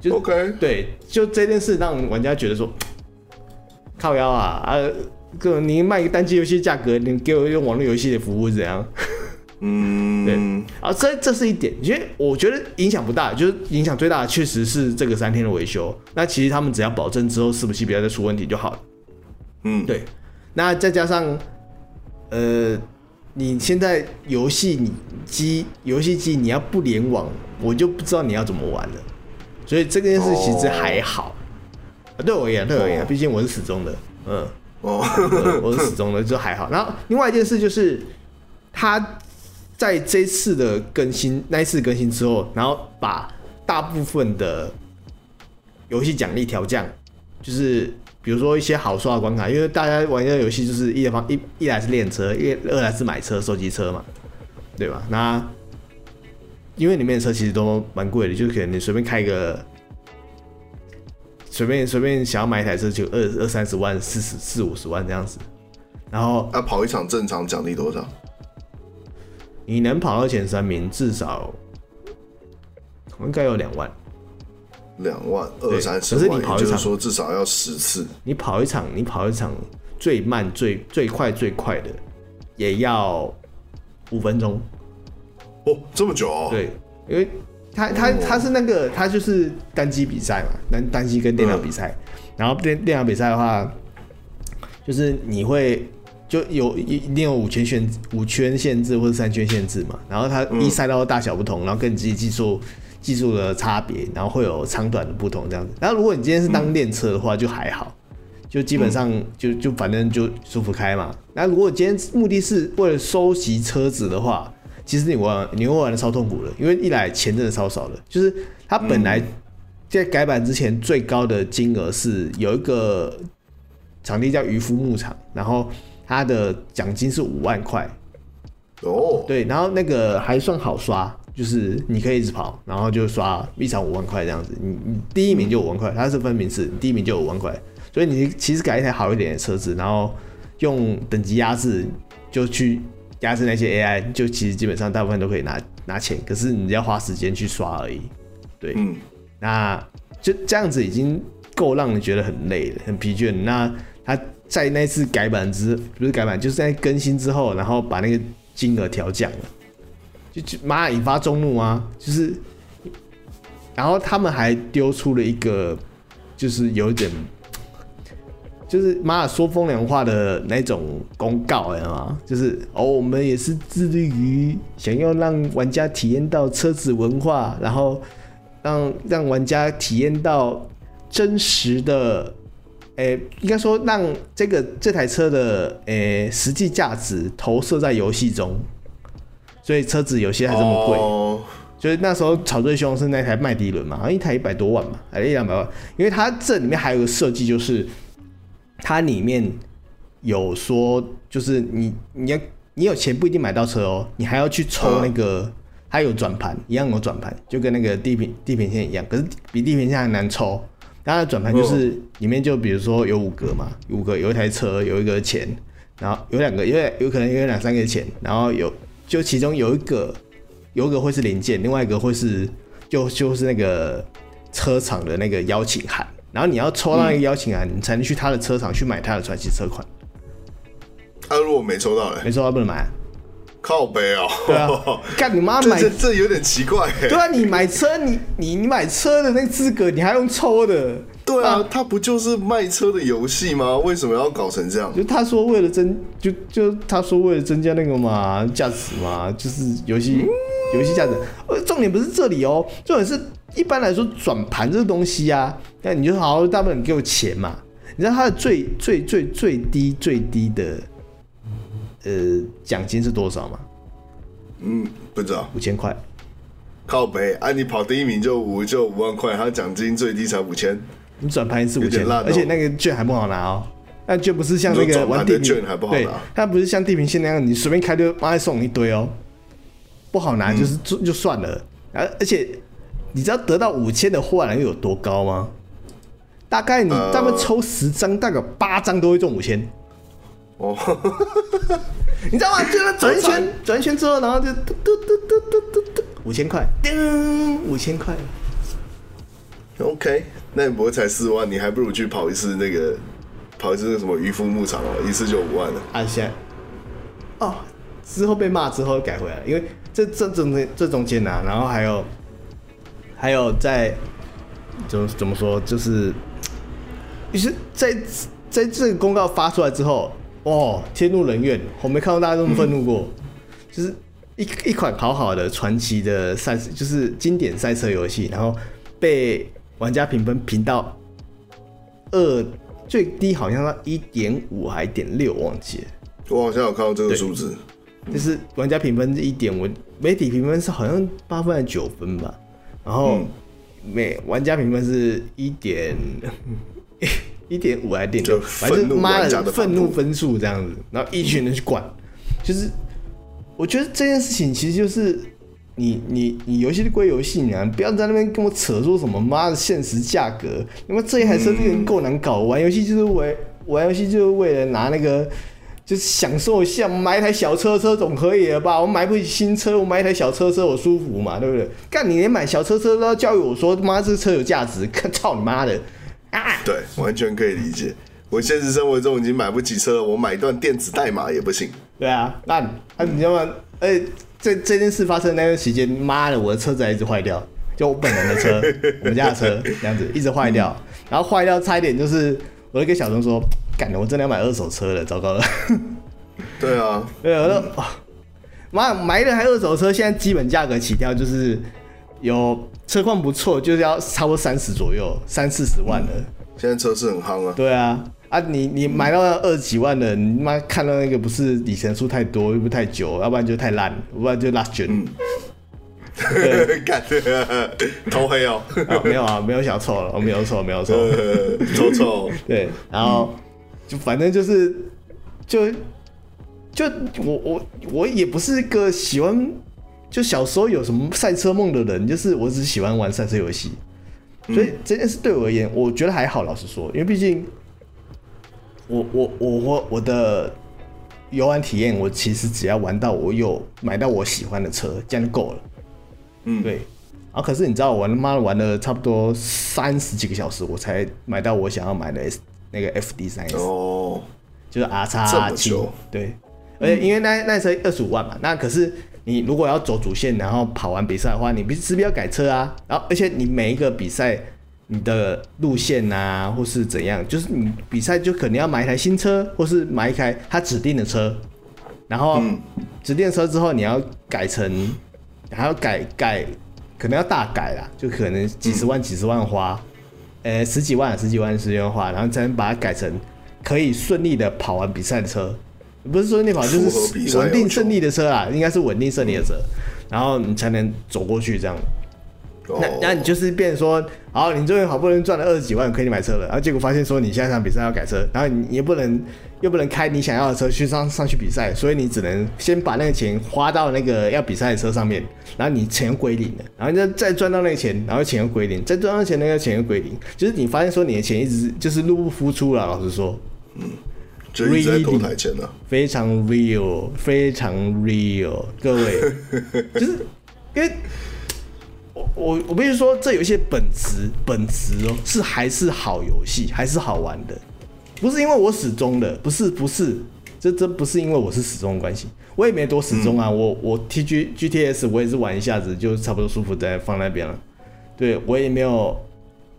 就 OK，对，就这件事让玩家觉得说，[tsk] 靠腰啊啊，哥，你卖个单机游戏价格，你给我用网络游戏的服务是怎样？[laughs] 嗯，对，啊，这这是一点，因为我觉得影响不大，就是影响最大的确实是这个三天的维修。那其实他们只要保证之后伺服器不要再出问题就好了。嗯，对。那再加上，呃，你现在游戏你机游戏机你要不联网，我就不知道你要怎么玩了。所以这件事其实还好，哦、对我而言，对我而言，毕竟我是始终的，嗯，哦，我是始终的，就还好。然后另外一件事就是，他在这次的更新，那一次更新之后，然后把大部分的游戏奖励调降，就是比如说一些好刷的关卡，因为大家玩这个游戏就是一方一一来是练车，一二来是买车、收集车嘛，对吧？那因为里面的车其实都蛮贵的，就是可能你随便开一个，随便随便想要买一台车就二二三十万、四十四五十万这样子。然后，那跑一场正常奖励多少？你能跑到前三名，至少应该有两万。两万二三十万，可是你跑一场，就是说至少要十次。你跑一场，你跑一场最慢最最快最快的也要五分钟。哦，这么久哦？对，因为他他他是那个他就是单机比赛嘛，单单机跟电脑比赛，嗯、然后电电脑比赛的话，就是你会就有一一定有五圈限五圈限制或者三圈限制嘛，然后它一赛道的大小不同，然后跟你自己技术技术的差别，然后会有长短的不同这样子。然后如果你今天是当练车的话，就还好，就基本上就就反正就舒服开嘛。那如果今天目的是为了收集车子的话，其实你玩你会玩的超痛苦的，因为一来钱真的超少的，就是它本来在改版之前最高的金额是有一个场地叫渔夫牧场，然后它的奖金是五万块，哦，对，然后那个还算好刷，就是你可以一直跑，然后就刷一场五万块这样子。你你第一名就五万块，它是分名次，第一名就五万块。所以你其实改一台好一点的车子，然后用等级压制，就去压制那些 AI，就其实基本上大部分都可以拿拿钱。可是你要花时间去刷而已。对，嗯，那就这样子已经够让你觉得很累了，很疲倦。那他在那次改版之不是改版，就是在更新之后，然后把那个金额调降了，就就妈引发众怒啊！就是，然后他们还丢出了一个，就是有一点。就是妈的说风凉话的那种公告，哎嘛，就是哦，我们也是致力于想要让玩家体验到车子文化，然后让让玩家体验到真实的，哎、欸，应该说让这个这台车的诶、欸、实际价值投射在游戏中，所以车子有些还这么贵。Oh. 所以那时候炒最凶是那台麦迪伦嘛，好像一台一百多万嘛，还是一两百万，因为它这里面还有个设计就是。它里面有说，就是你你要你有钱不一定买到车哦，你还要去抽那个，它有转盘，一样有转盘，就跟那个地平地平线一样，可是比地平线还难抽。它的转盘就是里面就比如说有五格嘛，五格有一台车，有一个钱，然后有两个，有有可能有两三个钱，然后有就其中有一个有一个会是零件，另外一个会是就就是那个车厂的那个邀请函。然后你要抽到那个邀请函，你才能去他的车厂去买他的传奇车款。他、啊、如果没抽到嘞，没抽到不能买。靠背哦。对啊。[laughs] 干你妈买这这有点奇怪。对啊，你买车，你你你买车的那个资格，你还用抽的？对啊，他不就是卖车的游戏吗？为什么要搞成这样？就他说为了增，就就他说为了增加那个嘛价值嘛，就是游戏游戏价值。呃，重点不是这里哦，重点是。一般来说，转盘这个东西啊，那你就好好大部分你给我钱嘛。你知道他的最最最最低最低的呃奖金是多少吗？嗯，不知道。五千块。靠北，啊，你跑第一名就五就五万块，他奖金最低才五千。你转盘一次五千，而且那个券还不好拿哦。那券不是像那个玩地平券还不好拿，它不是像地平线那样，你随便开就妈还送一堆哦，不好拿就是就就算了，而而且。你知道得到五千的换来又有多高吗？大概你他们抽十张，大概八张都会中五千。哦，[laughs] 你知道吗？就是转一圈，转一圈之后，然后就嘟嘟嘟嘟嘟嘟嘟，五千块，叮，五千块。OK，那你不会才四万？你还不如去跑一次那个，跑一次那个什么渔夫牧场哦，一次就五万了。啊，现在哦，之后被骂之后改回来，因为这这中间这中间啊，然后还有。还有在怎么怎么说，就是，于是在在这个公告发出来之后，哦，天怒人怨，我没看到大家这么愤怒过。嗯、就是一一款好好的传奇的赛，就是经典赛车游戏，然后被玩家评分评到二，最低好像到一点五还点六，忘记了。我好像有看到这个数字，就是玩家评分是一点五，媒体评分是好像八分还是九分吧。然后每玩家评分是一点一点五还是点六，反正妈的愤怒分数这样子，然后一群人去管，就是我觉得这件事情其实就是你你你游戏归游戏，你不要在那边跟我扯说什么妈的现实价格，因为这一台车这个人够难搞，玩游戏就是为玩游戏就是为了拿那个。就是享受一下，买一台小车车总可以了吧？我买不起新车，我买一台小车车我舒服嘛，对不对？干你连买小车车都要教育我说，妈这车有价值，看操你妈的！啊，对，完全可以理解。我现实生活中已经买不起车了，我买一段电子代码也不行。对啊，那那你知道吗？哎，这这件事发生那段时间，妈的，我的车子还一直坏掉，就我本人的车，[laughs] 我们家的车这样子一直坏掉，然后坏掉差一点就是，我就跟小钟说。干的，我真的要买二手车了，糟糕了。对啊，对啊，我说妈，买一台二手车，现在基本价格起跳就是有车况不错，就是要差不多三十左右，三四十万的。现在车是很夯啊。对啊，啊你你买到二十几万的，你妈看到那个不是里程数太多，又不太久，要不然就太烂，要不然就拉卷。嗯。[laughs] 干，头黑哦。没有啊，没有小臭了，我没有臭，没有臭，臭臭。[laughs] [laughs] 对，然后。就反正就是，就就我我我也不是一个喜欢，就小时候有什么赛车梦的人，就是我只喜欢玩赛车游戏，所以这件事对我而言，我觉得还好。老实说，因为毕竟我我我我我的游玩体验，我其实只要玩到我有买到我喜欢的车，这样就够了。嗯，对。啊可是你知道，我他妈玩了差不多三十几个小时，我才买到我想要买的 S 那个 FD 三 S 哦，就是 R 叉七，对。而且因为那那车二十五万嘛，那可是你如果要走主线，然后跑完比赛的话，你必是不是要改车啊？然后而且你每一个比赛，你的路线啊，或是怎样，就是你比赛就可能要买一台新车，或是买一台他指定的车，然后指定的车之后你要改成，还要改改，可能要大改啦，就可能几十万几十万花，呃十几万十几万十几万花，然后才能把它改成可以顺利的跑完比赛的车。不是说那跑就是稳定胜利的车啊，应该是稳定胜利的车，然后你才能走过去这样。那那你就是变说，好，你终于好不容易赚了二十几万可以买车了，然后结果发现说你下一场比赛要改车，然后你也不能又不能开你想要的车去上上去比赛，所以你只能先把那个钱花到那个要比赛的车上面，然后你钱又归零了，然后再再赚到那个钱，然后钱又归零，再赚到钱那个钱又归零，就是你发现说你的钱一直就是入不敷出了，老实说，嗯。Really, 非常 real，非常 real，各位，[laughs] 就是因为我我我必须说，这有一些本质本质哦，是还是好游戏，还是好玩的，不是因为我始终的，不是不是，这这不是因为我是始终的关系，我也没多始终啊，嗯、我我 T G G T S 我也是玩一下子就差不多舒服在放那边了，对我也没有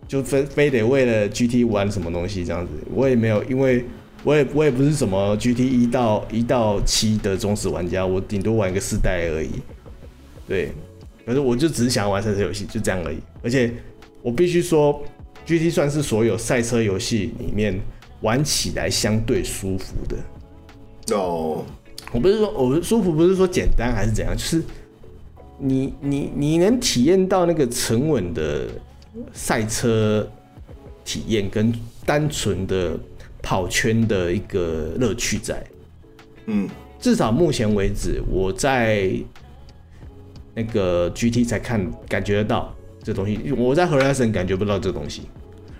就非非得为了 G T 玩什么东西这样子，我也没有因为。我也我也不是什么 GT 一到一到七的忠实玩家，我顶多玩个四代而已。对，可是我就只是想要玩赛车游戏，就这样而已。而且我必须说，GT 算是所有赛车游戏里面玩起来相对舒服的。哦，我不是说我舒服，不是说简单还是怎样，就是你你你能体验到那个沉稳的赛车体验跟单纯的。跑圈的一个乐趣在，嗯，至少目前为止，我在那个 GT 才看感觉得到这东西，我在 Horizon 感觉不到这东西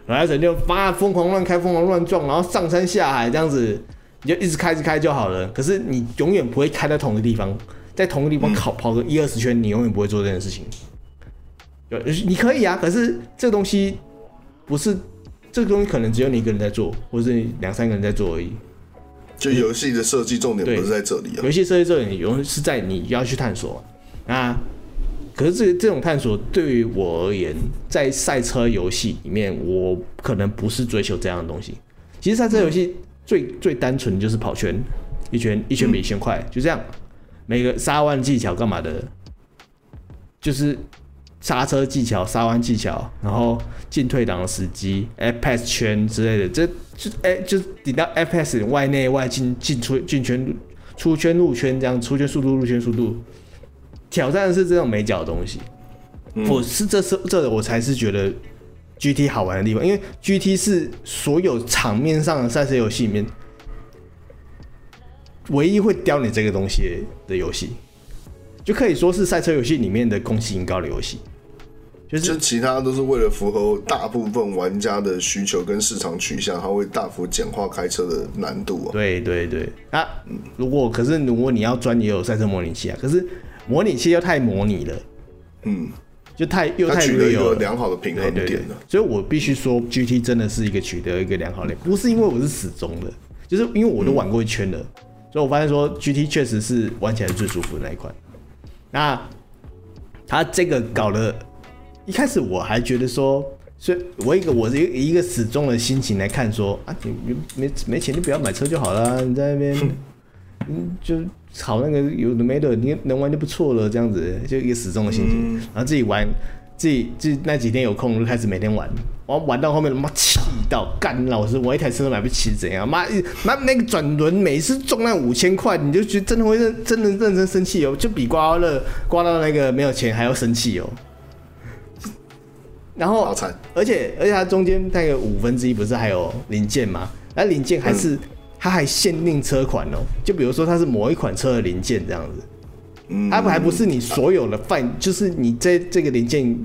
，Horizon 就发疯狂乱开，疯狂乱撞，然后上山下海这样子，你就一直开着开就好了。可是你永远不会开在同一个地方，在同一个地方跑跑个一二十圈，你永远不会做这件事情。有你可以啊，可是这东西不是。这个东西可能只有你一个人在做，或者是两三个人在做而已。就游戏的设计重点不是在这里啊。游戏设计重点永远是在你要去探索啊。可是这这种探索对于我而言，在赛车游戏里面，我可能不是追求这样的东西。其实赛车游戏最最单纯的就是跑圈，一圈一圈比一圈快，就这样。每个刹弯技巧干嘛的，就是。刹车技巧、刹弯技巧，然后进退档的时机、F-Pass 圈之类的，这就哎、欸，就顶到 F-Pass 外内外进进出进圈、出圈入圈这样，出圈速度、入圈速度，挑战的是这种美角的东西。嗯、我是这是这我才是觉得 GT 好玩的地方，因为 GT 是所有场面上的赛车游戏里面唯一会雕你这个东西的游戏。就可以说是赛车游戏里面的公信力高的游戏，就是就其他都是为了符合大部分玩家的需求跟市场取向，它会大幅简化开车的难度啊。对对对，啊，如果可是如果你要专也有赛车模拟器啊，可是模拟器又太模拟了，嗯，就太又太没有良好的平衡点了。所以我必须说，GT 真的是一个取得一个良好的，不是因为我是死忠的，就是因为我都玩过一圈了，嗯、所以我发现说 GT 确实是玩起来最舒服的那一款。那他这个搞了，一开始我还觉得说，所以我一个我是一个死忠的心情来看说啊，你没没钱就不要买车就好了，你在那边，[laughs] 嗯，就炒那个有的没的，你能玩就不错了，这样子就一个死忠的心情，然后自己玩。自己自己那几天有空就开始每天玩，玩玩到后面妈气到干老师，我一台车都买不起怎样？妈妈那个转轮每次中那五千块，你就觉得真的会认真的认真生气哦，就比刮刮乐刮到那个没有钱还要生气哦。然后，而且而且它中间大概五分之一不是还有零件吗？那零件还是它还限定车款哦、喔，就比如说它是某一款车的零件这样子，嗯，它还不是你所有的范，就是你在这个零件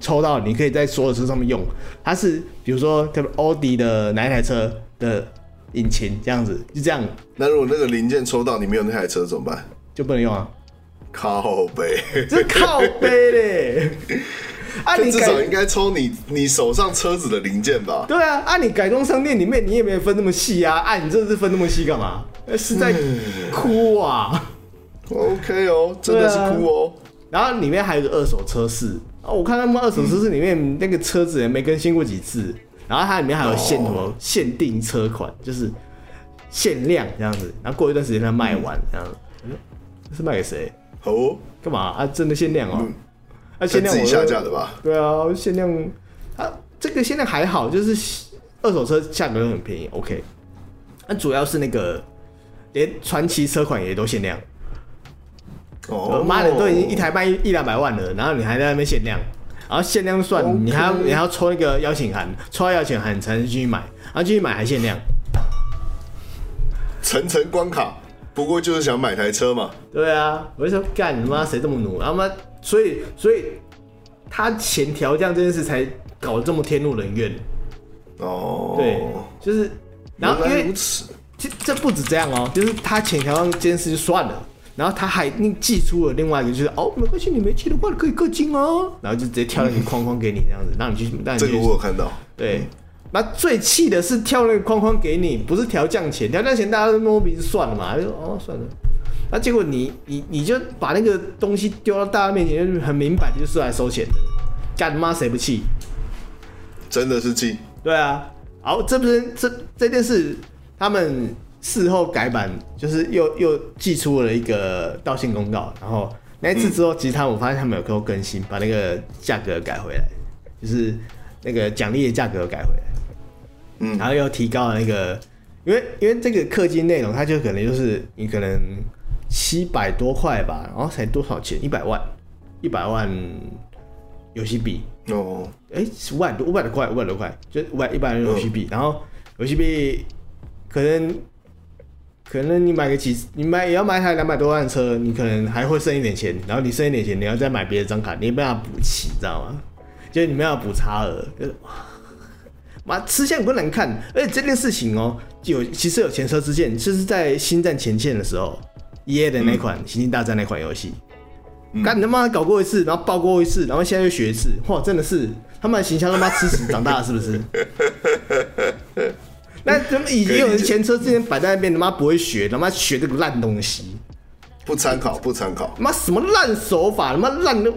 抽到，你可以在所有车上面用。它是比如说，特别奥迪的哪一台车的引擎这样子，就这样。那如果那个零件抽到你没有那台车怎么办？就不能用啊？靠背，这靠背嘞。[laughs] 啊，你至少应该抽你你手上车子的零件吧？对啊，啊，你改装商店里面你也没有分那么细啊，啊，你这是分那么细干嘛？是在哭啊？OK 哦，真的是哭哦。啊、然后里面还有个二手车市啊，我看他们二手车市里面那个车子也没更新过几次，然后它里面还有限什么限定车款，就是限量这样子，然后过一段时间它卖完这样子，这是卖给谁？哦，干嘛啊？真的限量哦。啊，限量自己下架的吧？对啊，限量，啊，这个限量还好，就是二手车价格都很便宜，OK。那主要是那个连传奇车款也都限量。哦，妈的，都已经一台卖一两百万了，然后你还在那边限量，然后限量算.你还要你还要抽那个邀请函，抽到邀请函你才能继续买，然后继续买还限量。层层关卡，不过就是想买台车嘛。对啊，我就说干你妈谁这么努，然后妈。所以，所以他前调降这件事才搞得这么天怒人怨。哦，对，就是，然后因为这这不止这样哦，就是他前调降这件事就算了，然后他还另寄出了另外一个，就是哦，没关系，你没钱的话可以氪金哦，然后就直接跳一个框框给你这样子，让你去，让你去。这个我有看到。对，那最气的是跳那个框框给你，不是调降钱，调降钱大家都摸鼻子算了嘛，就哦算了。那结果你你你就把那个东西丢到大家面前，就很明摆就是来收钱的，干他妈谁不气？真的是气。对啊，好，这不是这这件事，他们事后改版，就是又又寄出了一个道歉公告，然后那一次之后，其实他我发现他们有给我更新，把那个价格改回来，就是那个奖励的价格改回来，嗯，然后又提高了那个，因为因为这个氪金内容，它就可能就是你可能。七百多块吧，然后才多少钱？一百万，一百万游戏币哦。哎、欸，五百多，五百多块，五百多块，就五百一百万游戏币。然后游戏币可能可能你买个几，你买也要买台两百多万的车，你可能还会剩一点钱。然后你剩一点钱，你要再买别的张卡，你没办法补齐，知道吗？就是你没办法补差额。就是妈，吃相不难看。而且这件事情哦、喔，有其实有前车之鉴，就是在星战前线的时候。EA 的那款《星际大战》那款游戏，干、嗯、你他妈搞过一次，然后爆过一次，然后现在又学一次，哇，真的是他们的形象他妈吃屎长大了，是不是？[laughs] 那怎么已经有人前车之鉴摆在那边，他妈不会学，他妈学这个烂东西，不参考，不参考，妈什么烂手法，他妈烂的，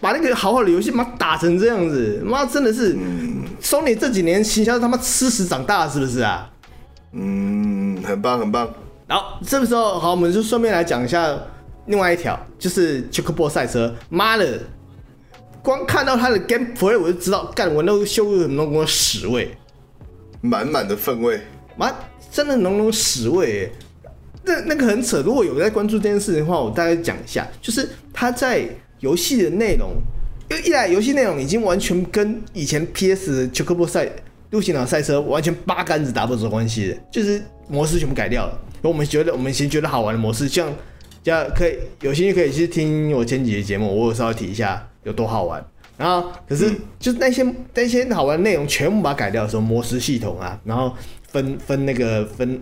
把那个好好的游戏妈打成这样子，妈真的是，Sony 这几年形象他妈吃屎长大，是不是啊？嗯，很棒，很棒。好，这个时候好，我们就顺便来讲一下另外一条，就是 Checkerboard 赛车。妈的，光看到他的 gameplay 我就知道，干我那个嗅有很浓浓的屎味，满满的粪味。妈，真的浓浓屎味。那那个很扯，如果有在关注这件事情的话，我大概讲一下，就是他在游戏的内容，因为一来游戏内容已经完全跟以前 PS Checkerboard 赛陆行鸟赛车完全八竿子打不着关系的，就是模式全部改掉了。我们觉得，我们以前觉得好玩的模式，像，像可以有兴趣可以去听我前几集节目，我有稍微提一下有多好玩。然后，可是就是那些那些好玩的内容全部把它改掉的时候，模式系统啊，然后分分那个分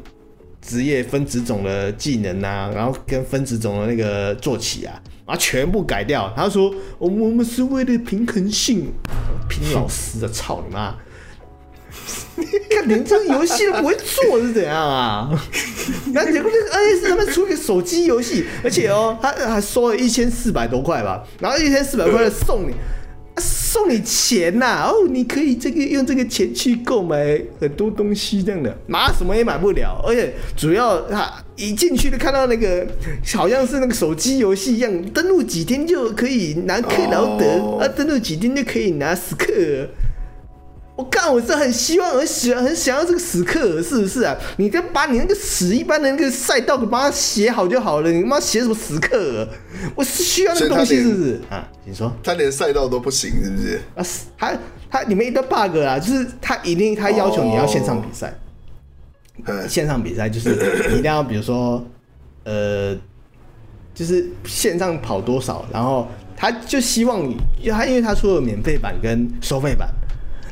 职业分职种的技能啊，然后跟分职种的那个坐骑啊，啊全部改掉。他说我们我们是为了平衡性，拼老师的操你妈！[laughs] 看连这个游戏都不会做是怎样啊？那结果那个 NS 他们出个手机游戏，而且哦，他还收了一千四百多块吧，然后一千四百块的送你，送你钱呐、啊！哦，你可以这个用这个钱去购买很多东西这样的，拿什么也买不了，而且主要他一进去就看到那个好像是那个手机游戏一样，登录几天就可以拿克劳德，oh. 啊，登录几天就可以拿斯克。我干，我是很希望，很喜欢，很想要这个死克尔，是不是啊？你就把你那个屎一般的那个赛道给把它写好就好了。你妈写什么死克尔？我是需要那个东西，是不是啊？你说他连赛道都不行，是不是？啊，他他里面一堆 bug 啊，就是他一定他要求你要线上比赛，线上比赛就是你一定要比如说呃，就是线上跑多少，然后他就希望你，他因为他出了免费版跟收费版，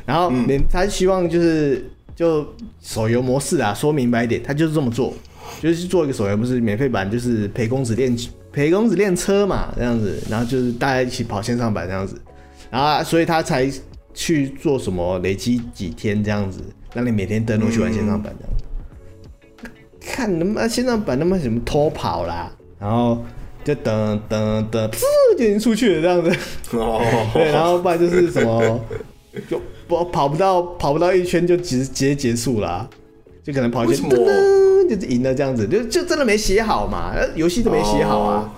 然后免他希望就是就手游模式啊，说明白一点，他就是这么做，就是做一个手游，不是免费版，就是陪公子练陪公子练车嘛，这样子，然后就是大家一起跑线上版这样子，然后所以他才去做什么累积几天这样子。让你每天登录去玩线上版这样，嗯、看他妈线上版他妈什么偷跑啦，然后就等等等，噗就已经出去了这样子。哦，对，然后不然就是什么，就不跑不到跑不到一圈就直直接结束了，就可能跑一圈噔噔就是赢了这样子，就就真的没写好嘛，游戏都没写好啊，哦、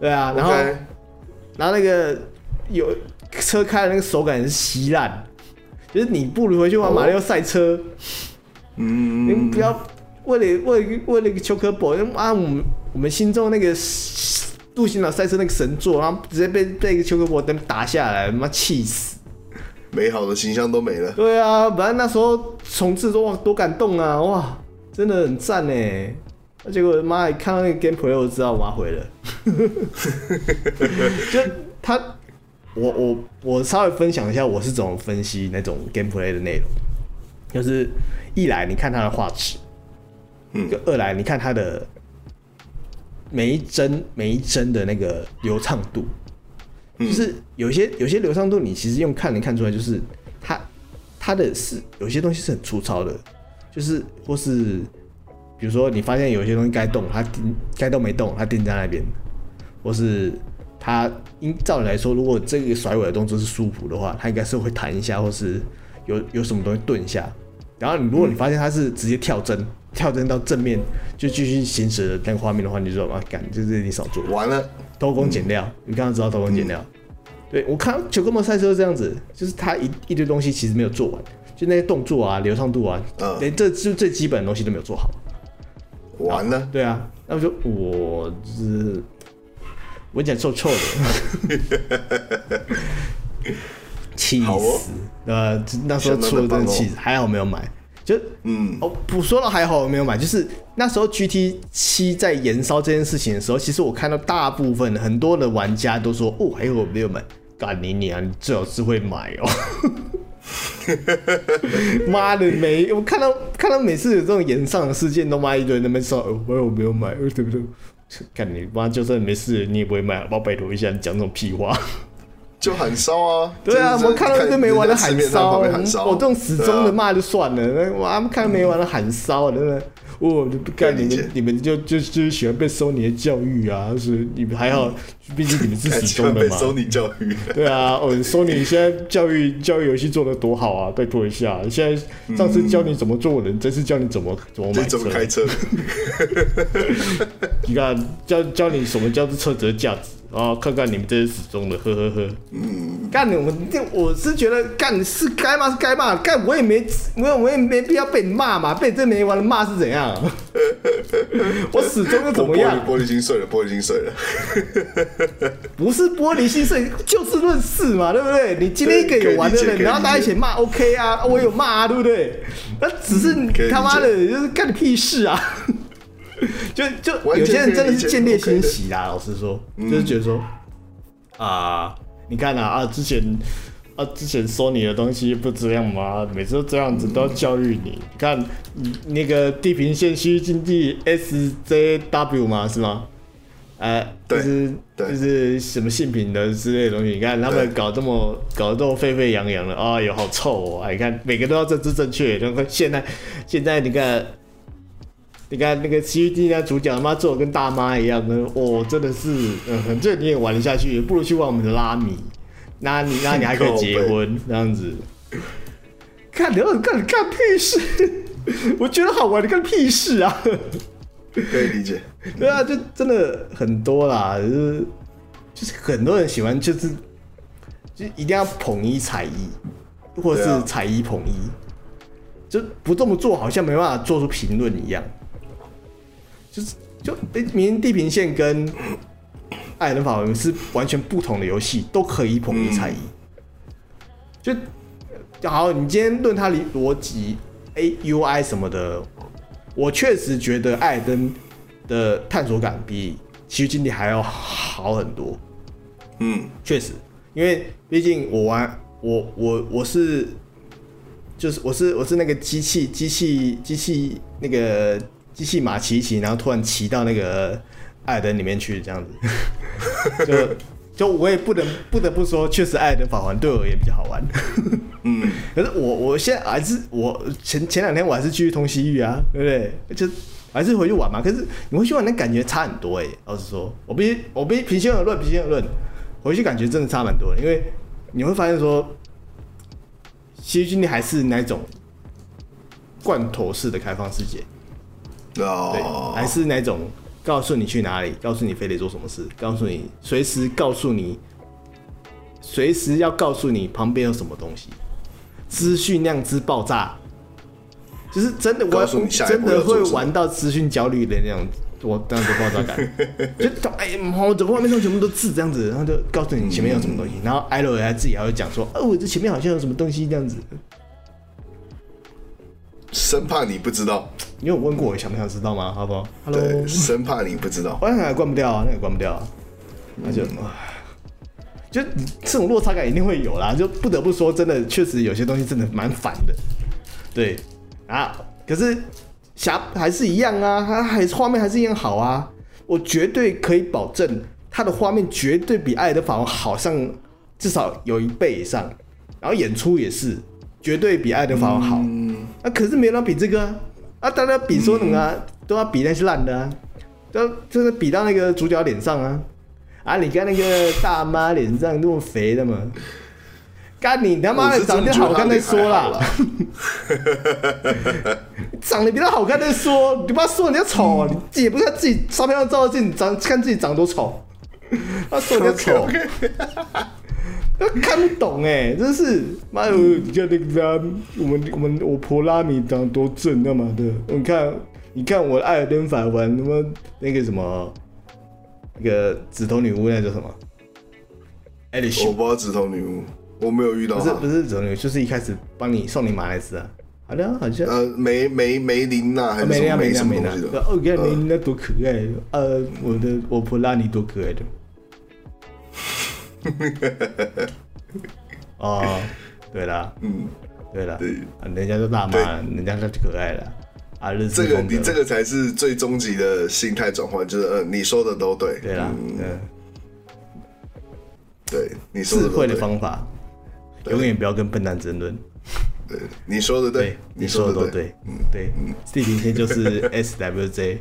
对啊，然后.然后那个有车开的那个手感是稀烂。就是你不如回去玩马里奥赛车，嗯，你不要为了为了为了一个丘克博，啊，我们我们心中那个杜行老赛车那个神作，然后直接被被一个丘克博灯打下来，他妈气死，美好的形象都没了。对啊，本来那时候重置说哇多感动啊，哇，真的很赞呢。结果妈一看到那个 gameplay，我知道妈毁了，[laughs] 就他。我我我稍微分享一下我是怎么分析那种 gameplay 的内容，就是一来你看它的画质，嗯，二来你看它的每一帧每一帧的那个流畅度，就是有些有些流畅度你其实用看能看出来，就是它它的是有些东西是很粗糙的，就是或是比如说你发现有些东西该动它该动没动，它定在那边，或是。它应照理来说，如果这个甩尾的动作是舒服的话，它应该是会弹一下，或是有有什么东西顿一下。然后你如果你发现它是直接跳帧，跳帧到正面就继续行驶的那个画面的话，你就知道啊，干就是你少做完了，偷工减料。嗯、你刚刚知道偷工减料？嗯、对我看《九个模赛车》这样子，就是他一一堆东西其实没有做完，就那些动作啊、流畅度啊，嗯、连这就最基本的东西都没有做好。完了。对啊，那我就我是。我讲臭臭的，[laughs] 气死！哦、呃，那时候出了真的气死，还好没有买。就嗯，哦，不说了，还好我没有买。就是那时候 GT 七在燃烧这件事情的时候，其实我看到大部分很多的玩家都说，哦，还好我没有买。干你你啊，你最好是会买哦。[laughs] 妈的，每我看到看到每次有这种延上的事件，都妈一堆人那边说，哦，还好我没有买，对不对？看你妈，就算没事，你也不会买，好不好？拜托一下，你讲这种屁话，就喊烧啊！对啊，我们看到一堆没完的喊烧，我这种死忠的骂就算了，那我他们看到没完的喊烧，真的。我就不干你们，你们就就就是喜欢被收你的教育啊！是你们还好，毕竟你们是死忠的嘛。收你教育。[laughs] 对啊，我，收你现在教育教育游戏做的多好啊！拜托一下，现在上次教你怎么做人，这次教你怎么怎么买车。怎么开车？[laughs] 你看，教教你什么叫做车子的价值。啊，看看你们这些死忠的，呵呵呵。嗯，干你我这我是觉得干是该骂是该骂，干我也没我我也没必要被你骂嘛，被这没完的骂是怎样？[laughs] 我始终又怎么样？[laughs] 玻璃心碎了，玻璃心碎了。[laughs] 不是玻璃心碎，就事论事嘛，对不对？你今天一个有玩的人，然后大家一起骂，OK 啊，我有骂啊，对不对？那只是你他妈的，就是干你屁事啊！就就有些人真的是见猎心喜啦，老实说，就是觉得说啊，你看啊啊，之前啊之前说你的东西不这样吗？每次都这样子都要教育你。你看那个地平线区域经济 SJW 吗？是吗？呃，就是就是什么性品的之类的东西。你看他们搞这么搞得这么沸沸扬扬的啊，有好臭哦！你看每个都要政治正确，就跟现在现在你看。你看那个 CVT 那主角他妈做的跟大妈一样的，哦，真的是，嗯，这你也玩得下去，不如去玩我们的拉米，那你那你还可以结婚这样子。看你要干你干屁事？[laughs] 我觉得好玩，你干屁事啊？可以理解。对啊，就真的很多啦，就是就是很多人喜欢，就是就一定要捧一踩一，或者是踩一捧一，就不这么做好像没办法做出评论一样。就是就明明地平线跟艾尔登法环是完全不同的游戏，都可以捧一踩一。就好，你今天论它的逻辑，A U I 什么的，我确实觉得艾尔登的探索感比奇遇经典还要好很多。嗯，确实，因为毕竟我玩我我我是就是我是我是那个机器机器机器那个机器马骑一骑，然后突然骑到那个艾尔登里面去这样子，[laughs] 就就我也不能不得不说，确实艾尔登法环对我也比较好玩。嗯，[laughs] 可是我我现在还是我前前两天我还是继续通西域啊，对不对？就还是回去玩嘛。可是你回去玩的感觉差很多哎、欸，老实说，我必须我必须平心而论，平心而论。回去感觉真的差蛮多的，因为你会发现说，西域经历还是那种罐头式的开放世界，哦，对，还是那种告诉你去哪里，告诉你非得做什么事，告诉你随时告诉你，随时要告诉你旁边有什么东西，资讯量之爆炸，就是真的，我真的会玩到资讯焦虑的那种。我当时爆炸感，[laughs] 就哎，我怎么画面上全部都字这样子，然后就告诉你前面有什么东西，嗯、然后艾罗还自己还会讲说，哦，我这前面好像有什么东西这样子，生怕你不知道。你有问过我想不想知道吗？好不好？Hello，对，生怕你不知道。我那个关不掉啊，那个关不掉啊，那就，嗯、就这种落差感一定会有啦，就不得不说，真的确实有些东西真的蛮烦的，对啊，可是。侠还是一样啊，它还是画面还是一样好啊，我绝对可以保证它的画面绝对比《艾尔登法王》好上至少有一倍以上，然后演出也是绝对比《艾尔登法环》好。嗯、啊，可是没人比这个啊，啊，大家比说什么都要比那些烂的啊，都就是比到那个主角脸上啊，啊，你看那个大妈脸上那么肥的嘛。干你他妈的长得好看再说啦，[laughs] 长得比他好看再说，你不要说人家丑，你自己也不看自己照片上照镜长，看自己长多丑，[laughs] 他说人家丑，他看不懂哎，真是妈的，你看那个我们我们我婆拉米长多正干嘛的？你看你看我艾尔登法环什么那个什么那个紫头女巫那叫什么？艾丽我不知道紫头女巫。我没有遇到，不是不是怎么，就是一开始帮你送你马来斯啊，好的好像呃梅梅梅琳娜还是梅琳娜梅琳娜梅琳娜，哦，看梅琳娜多可爱，呃，我的我婆拉尼多可爱的，[laughs] 哦，对啦，嗯，对了，对，人家都大妈，人家就可爱了，啊，这个你这个才是最终极的心态转换，就是呃，你说的都对，对啦，嗯，对，你说智慧的方法。永远不要跟笨蛋争论。对，你说的对，你说的都对。嗯，对。地平线就是 SWJ，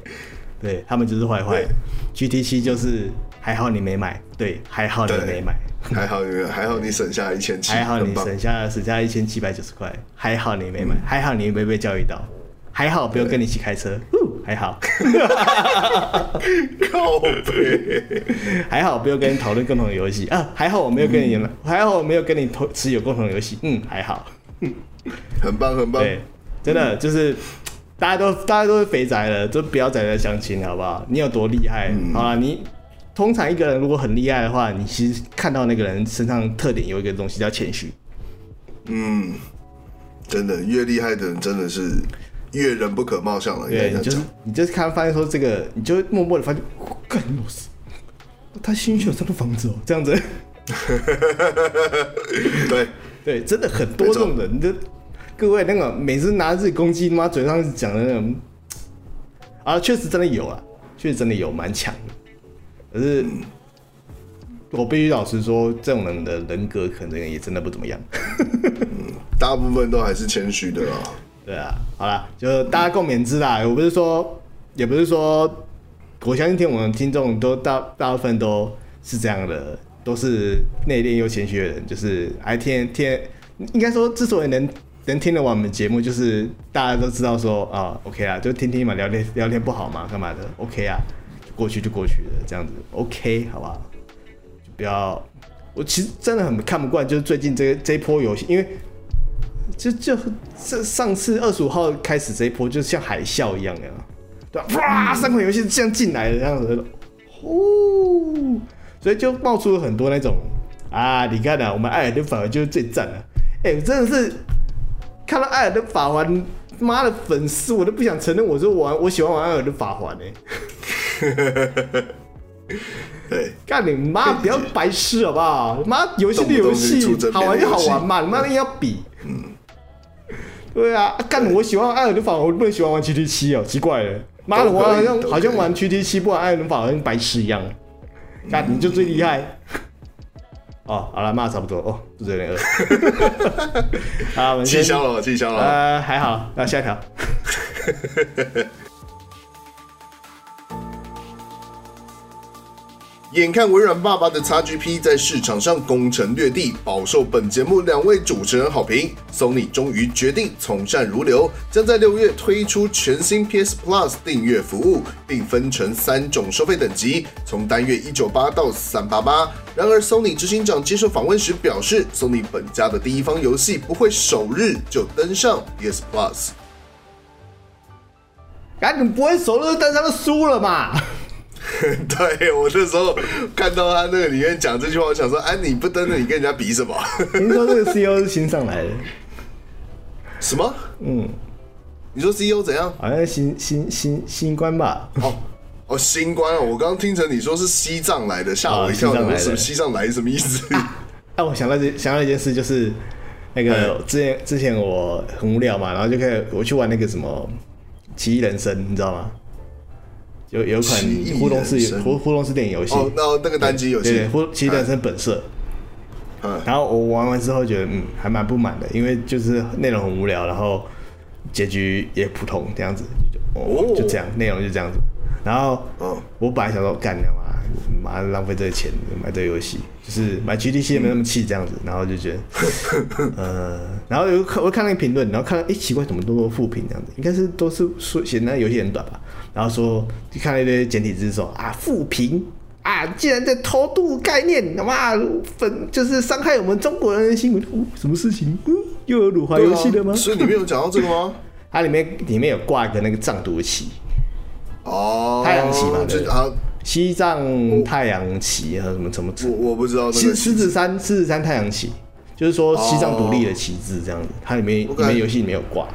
对他们就是坏坏。GT 七就是还好你没买，对，还好你没买，还好你还好你省下一千七，还好你省下省下一千七百九十块，还好你没买，还好你没被教育到，还好不用跟你一起开车，还好。[laughs] 靠北，还好不用跟你讨论共同的游戏啊，还好我没有跟你，还好我没有跟你同持有共同的游戏，嗯，还好，很棒很棒，对，真的就是大家都大家都是肥宅了，就不要宅在相亲，好不好？你有多厉害？好了，你通常一个人如果很厉害的话，你其实看到那个人身上特点有一个东西叫谦虚，嗯，真的越厉害的人真的是。越人不可貌相了，对，你就是你就是看发现说这个，你就默默的发现，干老师，他新区有这么房子哦，这样子，[laughs] 对。对，真的很多这种人，就各位那个每次拿自己攻击，妈嘴上讲的那种，啊，确实真的有啊，确实真的有蛮强的，可是、嗯、我必须老实说，这种人的人格可能也真的不怎么样，嗯，大部分都还是谦虚的啦。对啊，好了，就大家共勉之啦。我不是说，也不是说，我相信听我们听众都大大部分都是这样的，都是内敛又谦虚的人。就是爱听听，应该说之所以能能听得完我们节目，就是大家都知道说啊，OK 啊，就听听嘛，聊天聊天不好嘛，干嘛的？OK 啊，就过去就过去了，这样子 OK 好不好？就不要，我其实真的很看不惯，就是最近这这一波游戏，因为。就就这上次二十五号开始这一波，就像海啸一样的，对吧？哇，三款游戏这样进来的这样子，呼，所以就冒出了很多那种啊，你看啊，我们艾尔登法环就是最赞的，哎，真的是看到艾尔登法环妈的粉丝，我都不想承认，我说玩我喜欢玩艾尔登法环呢。[laughs] 对，干你妈！不要白痴好不好？妈，游戏的游戏好玩就好玩嘛，你妈的硬要比。嗯，对啊，干我喜欢艾尔登法环，我不能喜欢玩 GT 七哦，奇怪了。妈的，我好像好像玩 GT 七不玩艾尔登法环跟白痴一样。干你就最厉害。哦，好了，骂差不多哦，肚子有点饿。[laughs] 好，我们气消了，气消了。呃，还好，那下一条。[laughs] 眼看微软爸爸的 XGP 在市场上攻城略地，饱受本节目两位主持人好评，Sony 终于决定从善如流，将在六月推出全新 PS Plus 订阅服务，并分成三种收费等级，从单月一九八到三八八。然而，Sony 执行长接受访问时表示，Sony 本家的第一方游戏不会首日就登上 PS Plus。赶紧不会首日登上就输了嘛？[laughs] 对，我那时候看到他那个里面讲这句话，我想说，哎，你不登了，你跟人家比什么？[laughs] 你说这个 CEO 是新上来的。什么？嗯，你说 CEO 怎样？好像新新新新官吧？哦哦，新官哦，我刚刚听成你说是西藏来的，吓我一跳。什么西藏来什么意思？哎、啊，我想到这想到一件事，就是那个之前之前我很无聊嘛，然后就开始我去玩那个什么《奇异人生》，你知道吗？有有款互动式互互动式电影游戏。哦，那那个单机游戏，对，互奇异人生本色。嗯，然后我玩完之后觉得嗯还蛮不满的，因为就是内容很无聊，然后结局也普通这样子，哦，就这样，内容就这样子。然后嗯，我本来想说干你妈，妈浪费这个钱买这个游戏，就是买 GDC 也没那么气这样子，然后就觉得 [laughs] 呃，然后有看我看那个评论，然后看到哎奇怪，怎么都多负评这样子，应该是都是说写那游戏很短吧。然后说，就看了一堆简体字说啊，负评啊，竟然在偷渡概念，哇，粉就是伤害我们中国人的心，哦，什么事情？嗯，又有辱华游戏的吗？所以里面有讲到这个吗？它里面里面有挂一个那个藏独旗，哦，太阳旗嘛，对就啊，西藏太阳旗和什么什么，我我不知道，狮狮子山狮子山太阳旗，就是说西藏独立的旗帜这样子，它里面里面游戏里面有挂。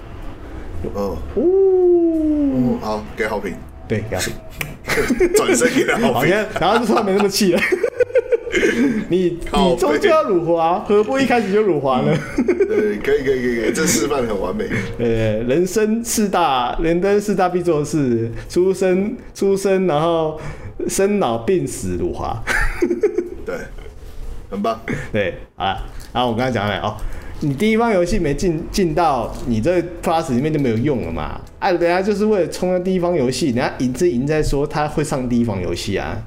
嗯，哦，好，给好评，对，给好评，[laughs] 转身给他好评，然后就说没那么气了。[laughs] 你你终究要辱华，何不一开始就辱华呢？对，可以可以可以，这示范很完美。呃，人生四大，人生四大必做的事：出生出生，然后生老病死辱华。[laughs] 对，很棒。对，好了，然后我刚才讲了哦。你第一方游戏没进进到你这 Plus 里面就没有用了嘛？哎、啊，人家就是为了冲到第一方游戏，人家赢这赢在说他会上第一方游戏啊。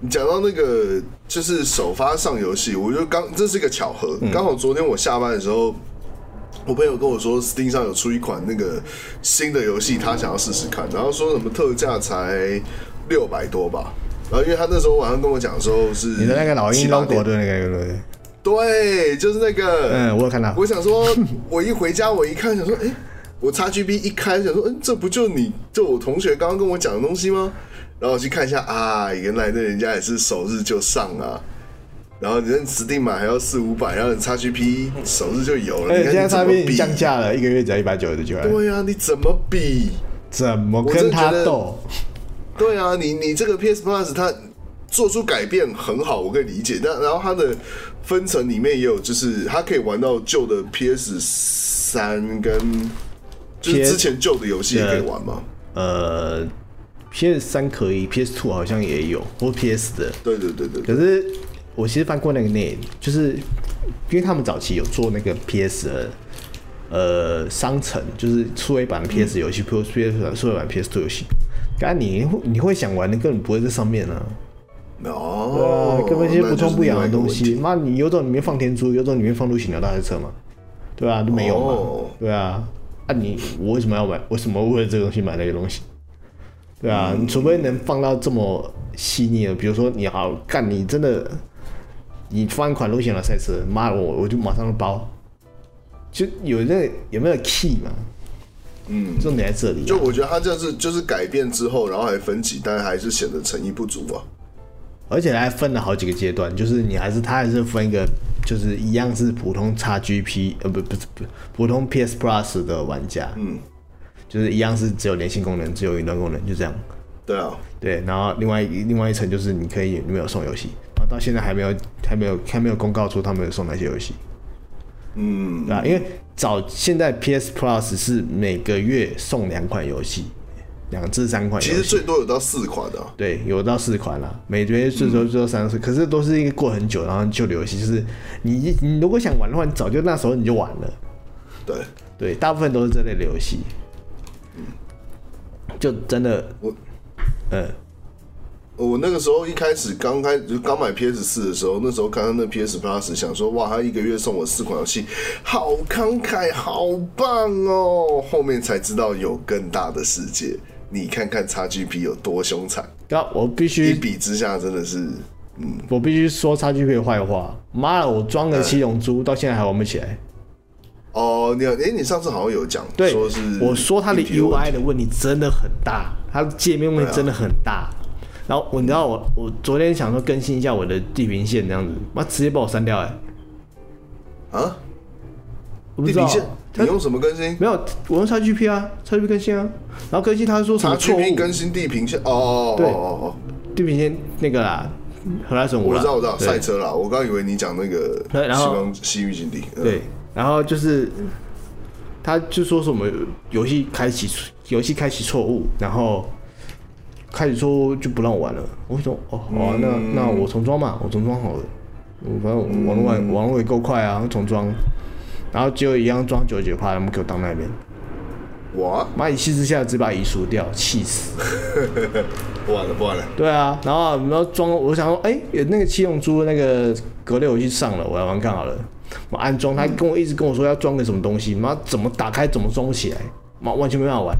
你讲到那个就是首发上游戏，我就刚这是一个巧合，刚、嗯、好昨天我下班的时候，我朋友跟我说 Steam 上有出一款那个新的游戏，他想要试试看，然后说什么特价才六百多吧，然后因为他那时候晚上跟我讲的时候是你的那个老鹰捞国的那个对不对？对，就是那个。嗯，我有看到。我想说，我一回家，我一看，想说，哎、欸，我 XGB 一开，想说，嗯，这不就你就我同学刚刚跟我讲的东西吗？然后我去看一下，啊，原来那人家也是首日就上啊。然后你那 Steam 买还要四五百，然后你 XGP 首日就有了。哎，现在 XGP 降价了，一个月只要一百九十九。对啊，你怎么比？怎么跟他斗？对啊，你你这个 PS Plus 它做出改变很好，我可以理解。但然后它的分层里面也有，就是它可以玩到旧的 PS 三跟就是之前旧的游戏也可以玩吗？呃，PS 三可以，PS Two 好像也有，或 PS 的。对对对对。可是我其实翻过那个 net，就是因为他们早期有做那个 PS 的呃商城，就是数位版的 PS 游戏，PS 数位版 PS Two 游戏。刚你会你会想玩的，根本不会在上面呢、啊。哦，对啊，根本一些不痛不痒的东西。妈，你有种里面放天珠，有种里面放陆行鸟大赛车嘛？对啊，都没有嘛。Oh. 对啊，啊你我为什么要买？为什么为了这个东西买那个东西？对啊，你除非能放到这么细腻的，比如说你好干，你真的你放一款陆行鸟赛车，妈我我就马上就包。就有那个、有没有 key 嘛？嗯，重点在这里、啊。就我觉得他这是就是改变之后，然后还分级，但还是显得诚意不足啊。而且还分了好几个阶段，就是你还是他还是分一个就是一样是普通 XGP 呃不不是不普通 PS Plus 的玩家，嗯，就是一样是只有连线功能，只有云端功能，就这样。对啊，对，然后另外一另外一层就是你可以没有送游戏，然后到现在还没有还没有还没有公告出他们有送哪些游戏，嗯，对吧？因为早现在 PS Plus 是每个月送两款游戏。两至三款，其实最多有到四款的、啊。对，有到四款了，每个月最多最多三次、嗯，可是都是一个过很久，然后旧的游戏，就是你你如果想玩的话，你早就那时候你就玩了。对对，大部分都是这类的游戏。嗯，就真的我，嗯，我那个时候一开始刚开就刚买 PS 四的时候，那时候看到那 PS Plus，想说哇，他一个月送我四款游戏，好慷慨，好棒哦！后面才知道有更大的世界。你看看 XGP 有多凶残！那，我必须一比之下真的是，嗯，我必须说 XGP 的坏话。妈的，我装了七龙珠，到现在还玩不起来。哦，你哎、欸，你上次好像有讲，对，说是我说它的 UI 的问题真的很大，它的界面问题真的很大。啊、然后我你知道我我昨天想说更新一下我的地平线这样子，妈直接把我删掉哎、欸！啊？地平线？你用什么更新？没有，我用 XGP 啊，XGP 更新啊。然后更新，他说什么错误？更新地平线哦，对哦哦地平线那个啦，荷兰省五啦。我知道，我知道，赛车啦。我刚以为你讲那个西方西域基地。对，然后就是他就说什么游戏开启游戏开启错误，然后开始错误就不让我玩了。我说哦，好啊，那那我重装嘛，我重装好了。我反正网络网网络也够快啊，重装。然后就一样装九十九趴，他们给我当那边。我妈一气之下直接把移除掉，气死！[laughs] 不玩了，不玩了。对啊，然后然后装，我想说，哎、欸，有那个七龙珠那个格斗游戏上了，我来玩看好了。我安装，他跟我一直跟我说要装个什么东西，妈怎么打开怎么装起来，妈完全没办法玩。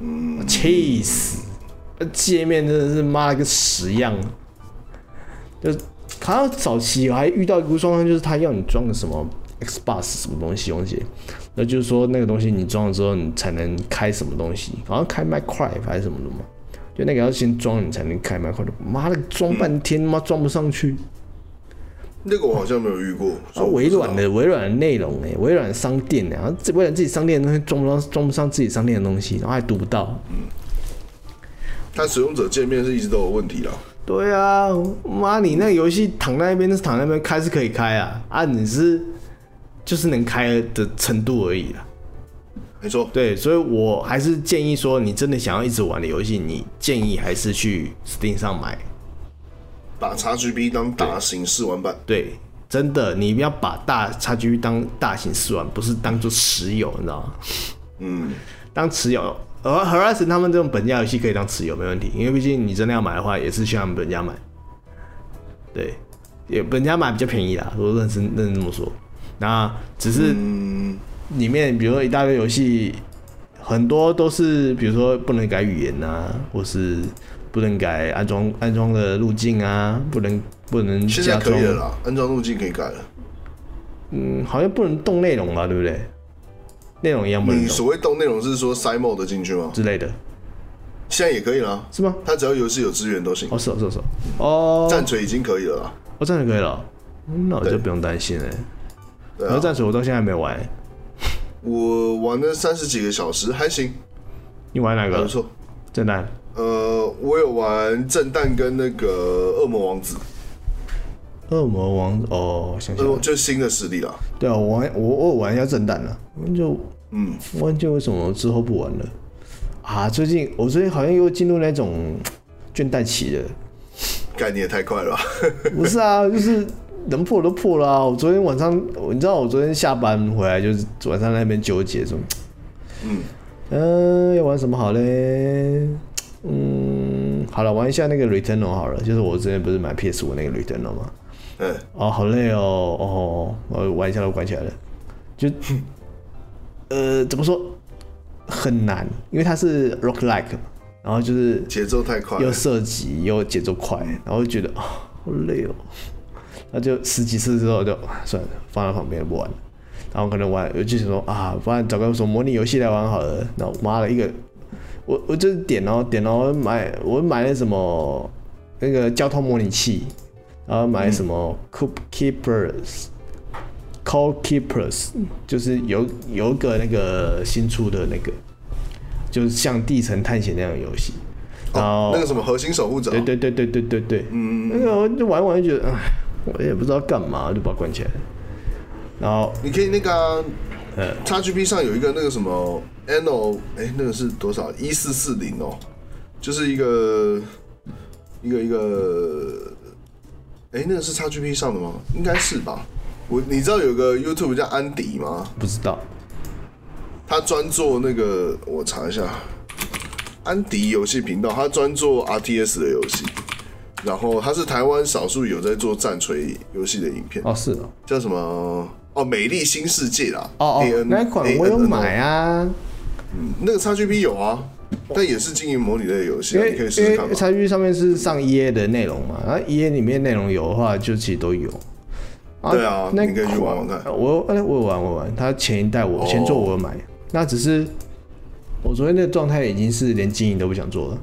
嗯，气死！界面真的是妈了个屎样，就。好像早期我还遇到一个状况，就是他要你装个什么 Xbox 什么东西东西，那就是说那个东西你装了之后，你才能开什么东西，好像开 m i c r a f t 还是什么的嘛，就那个要先装你才能开 Minecraft。妈的，装半天妈装不上去。那个我好像没有遇过。啊，微软的微软的内容哎，微软商店然后微软自己商店的东西装不上，装不上自己商店的东西，然后还读不到。嗯。它使用者界面是一直都有问题啦。对啊，妈，你那个游戏躺在那边，是躺在那边开是可以开啊，啊，你是就是能开的程度而已啦。没错，对，所以我还是建议说，你真的想要一直玩的游戏，你建议还是去 Steam 上买，把 XGP 当大型试玩版。对，真的，你要把大 XGP 当大型试玩，不是当做持有，你知道吗？嗯，当持有。而 Horizon 他们这种本家游戏可以当持有没问题，因为毕竟你真的要买的话，也是去他们本家买。对，也本家买比较便宜啦，我认真认真这么说。那只是里面，比如说一大堆游戏，很多都是比如说不能改语言啊，或是不能改安装安装的路径啊，不能不能。现在可以了啦，安装路径可以改了。嗯，好像不能动内容吧，对不对？内容一样不能。你所谓动内容是说塞 mode 进去吗？之类的，现在也可以了，是吗？它只要游戏有资源都行。哦，是哦，是哦是哦。战锤已经可以了，哦，战锤可以了，那我就不用担心了。然后战锤我到现在还没玩，我玩了三十几个小时，还行。你玩哪个？不错，震旦。呃，我有玩震旦跟那个恶魔王子。恶魔王哦，想想，就新的实力了。对啊，我玩我我玩一下震旦了，就嗯，玩就为什么之后不玩了啊？最近我最近好像又进入那种倦怠期了。概念也太快了吧？[laughs] 不是啊，就是能破都破了啊！我昨天晚上，你知道我昨天下班回来就是晚上那边纠结说，嗯嗯、呃，要玩什么好嘞？嗯，好了，玩一下那个 Returnal 好了，就是我之前不是买 PS 五那个 Returnal 吗？嗯，哦，好累哦，哦，我玩一下都关起来了，就，[laughs] 呃，怎么说，很难，因为它是 roguelike，然后就是节奏太快，又射击又节奏快，然后就觉得啊、哦，好累哦，那就十几次之后就算了，放在旁边不玩。了，然后可能玩，我就想说啊，不然找个什么模拟游戏来玩好了，然后妈了一个，我我就是点哦点哦买，我买了什么那个交通模拟器。然后买什么 Coop Keepers、Call Keepers，就是有有一个那个新出的那个，就是像地层探险那样的游戏。然后、哦、那个什么核心守护者，对对对对对对对，嗯，那个我就玩玩就觉得，哎，我也不知道干嘛，就把它关起来。然后你可以那个、啊，呃，XGP 上有一个那个什么 Anno，哎，那个是多少？一四四零哦，就是一个一个一个，哎，那个是 XGP 上的吗？应该是吧。我你知道有个 YouTube 叫安迪吗？不知道。他专做那个，我查一下。安迪游戏频道，他专做 RTS 的游戏，然后他是台湾少数有在做战锤游戏的影片。哦，是哦，叫什么？哦，美丽新世界啦。哦哦，那款我有买啊。嗯，那个 XGP 有啊，但也是经营模拟类的游戏，你可以试试看。XGP 上面是上 EA 的内容嘛？然后 EA 里面内容有的话，就其实都有。对啊，那你可以去玩玩看。我哎，我有玩，我玩。他前一代我前作我有买，那只是。我昨天那个状态已经是连经营都不想做了，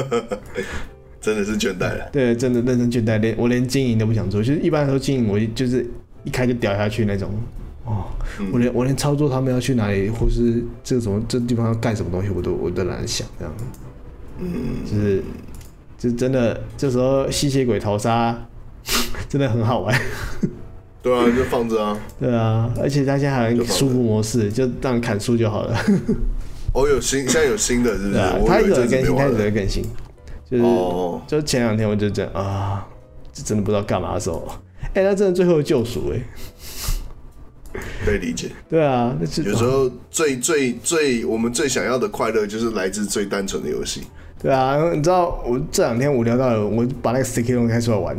[laughs] 真的是倦怠了。[laughs] 对，真的认真倦怠，连我连经营都不想做。就是一般来说经营，我就是一开就掉下去那种。哦，嗯、我连我连操作他们要去哪里，或是这个什么这地方要干什么东西，我都我都懒得想这样。嗯，就是就真的这时候吸血鬼逃杀 [laughs] 真的很好玩。对啊，就放着啊。[laughs] 对啊，而且他现在还有舒服模式，就让你砍树就好了。[laughs] 哦，有新，现在有新的，是不是？他有更新，他有更新。就是，就前两天我就这样啊，就真的不知道干嘛的时候，哎，那真的最后救赎哎，[laughs] 可以理解。对啊，那有时候最最最我们最想要的快乐，就是来自最单纯的游戏。对啊，你知道我这两天无聊到了，我把那个 Sekiro 开出来玩。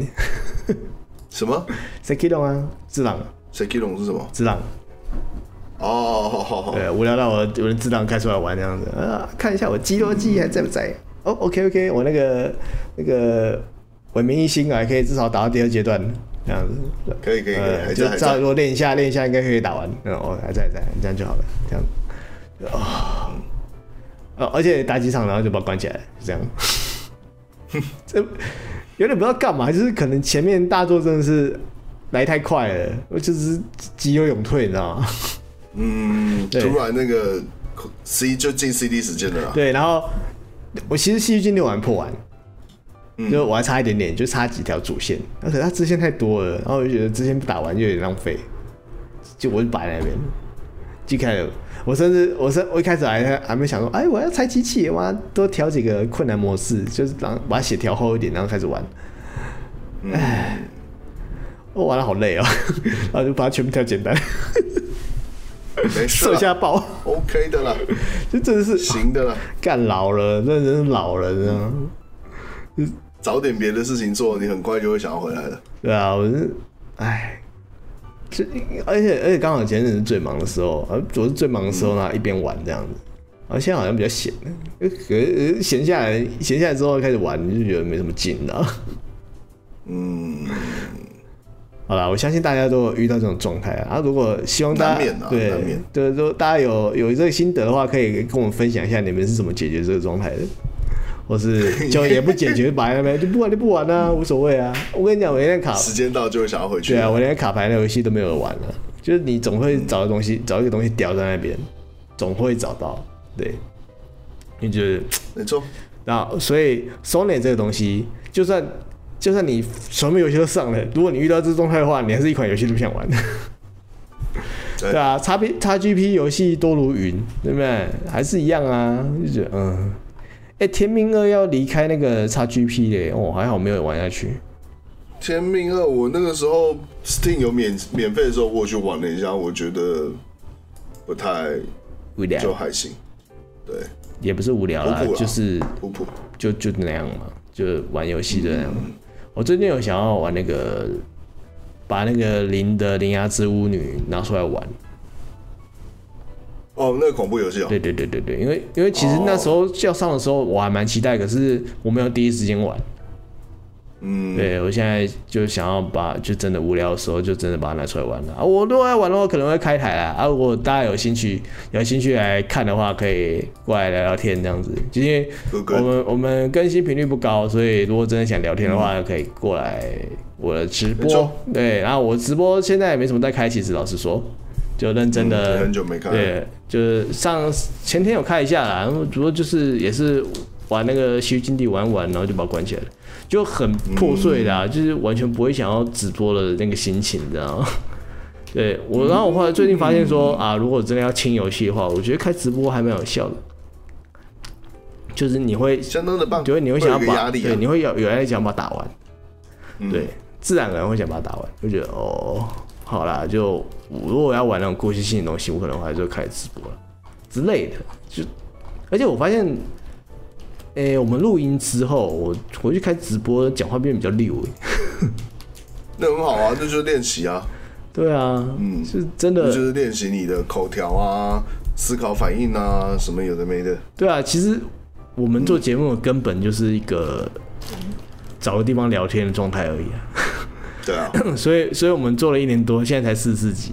[laughs] 什么？Sekiro 啊，智狼。Sekiro 是什么？智狼。哦，好好好。对，无聊到我我的智狼开出来玩这样子啊，看一下我肌肉记忆还在不在？哦，OK OK，我那个那个文明一星啊，可以至少打到第二阶段这样子。可以可以可以，就照如果练一下练一下，应该可以打完。嗯，哦，还在还在，这样就好了，这样。啊。哦，而且打几场然后就把它关起来，就这样。[laughs] 这。有点不知道干嘛，就是可能前面大作真的是来太快了，我就是急流勇退，你知道吗？嗯，[laughs] 突然那个 C 就进 CD 时间了。对，然后我其实戏剧进六完破完，嗯、就我还差一点点，就差几条主线，而且它支线太多了，然后我就觉得支线不打完就有点浪费，就我就摆在那边，就开始。我甚至我甚我一开始还还没想说，哎，我要拆机器，我要多调几个困难模式，就是然后把血调厚一点，然后开始玩。哎，我、嗯、玩的好累哦，[laughs] 然后就把它全部调简单。没事，射下爆，OK 的啦，就真的是行的啦。干老了，那真是老了，知道吗？找点别的事情做，你很快就会想要回来的。对啊，我是，哎。而且而且刚好前阵是最忙的时候，而我是最忙的时候呢，一边玩这样子。而现在好像比较闲，呃闲下来闲下来之后开始玩，就觉得没什么劲了。嗯，好了，我相信大家都有遇到这种状态啊。如果希望大家对对，如果大家有有这个心得的话，可以跟我们分享一下你们是怎么解决这个状态的。或是 [laughs] 就也不解决，摆在那边就不玩就不玩啊，无所谓啊。我跟你讲，我连卡时间到就会想要回去。对啊，我连卡牌的游戏都没有玩了。就是你总会找个东西，找一个东西掉在那边，总会找到。对，你觉得没错。然后所以 Sony 这个东西，就算就算你什么游戏都上了，如果你遇到这状态的话，你还是一款游戏都不想玩。对啊，XP XGP 游戏多如云，对不对？还是一样啊，就觉得嗯。哎、欸，天命二要离开那个 XGP 嘞，哦，还好没有玩下去。天命二，我那个时候 Steam 有免免费的时候，我去玩了一下，我觉得不太无聊，就还行。对，也不是无聊啦，啦就是普普，就就那样嘛，就玩游戏的那样。嗯、我最近有想要玩那个，把那个林的铃芽之巫女拿出来玩。哦，那个恐怖游戏哦。对对对对对，因为因为其实那时候要上的时候我还蛮期待，可是我没有第一时间玩。嗯，对我现在就想要把，就真的无聊的时候，就真的把它拿出来玩了啊。我如果要玩的话，可能会开台啦。啊，如果大家有兴趣，有兴趣来看的话，可以过来聊聊天这样子。就因为我们我们更新频率不高，所以如果真的想聊天的话，可以过来我的直播。对，然后我直播现在也没什么在开，其实老实说，就认真的。很久没看。对，就是上前天有开一下啦，然后主要就是也是玩那个《西域禁地》玩玩，然后就把它关起来了。就很破碎的、啊，嗯、就是完全不会想要直播的那个心情，你知道吗？[laughs] 对我，然后我后来最近发现说、嗯、啊，如果真的要清游戏的话，我觉得开直播还蛮有效的，就是你会相当的棒，对，你会想要把压力、啊，对，你会有有人想把它打完，嗯、对，自然而然会想把它打完，就觉得哦，好啦，就如果我要玩那种故事性的东西，我可能还是会开直播了之类的，就而且我发现。哎、欸，我们录音之后，我回去开直播，讲话变得比较溜哎。那很好啊，这就是练习啊。对啊，嗯，是真的，就是练习你的口条啊、思考反应啊，什么有的没的。对啊，其实我们做节目的根本就是一个找个地方聊天的状态而已啊。对啊，[clears throat] 所以，所以我们做了一年多，现在才四十四集，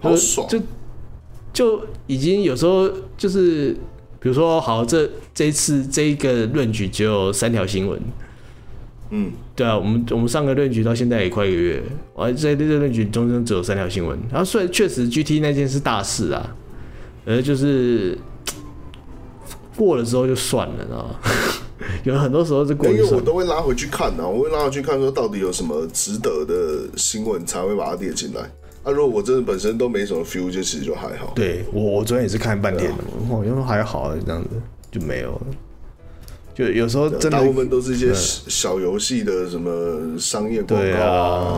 好爽，就就已经有时候就是。比如说，好，这这一次这一个论局只有三条新闻，嗯，对啊，我们我们上个论局到现在也快一个月，我在这个论局中间只有三条新闻，然后虽然确实 GT 那件是大事啊，呃，就是 [tsk] 过了之后就算了，知道吗？有很多时候是过了，因为我都会拉回去看啊，我会拉回去看，说到底有什么值得的新闻才会把它列进来。啊，如果我真的本身都没什么 feel，就其实就还好。对我，我昨天也是看半天的，我因为还好这样子就没有了。就有时候真的，大部分都是一些小游戏的什么商业广告啊、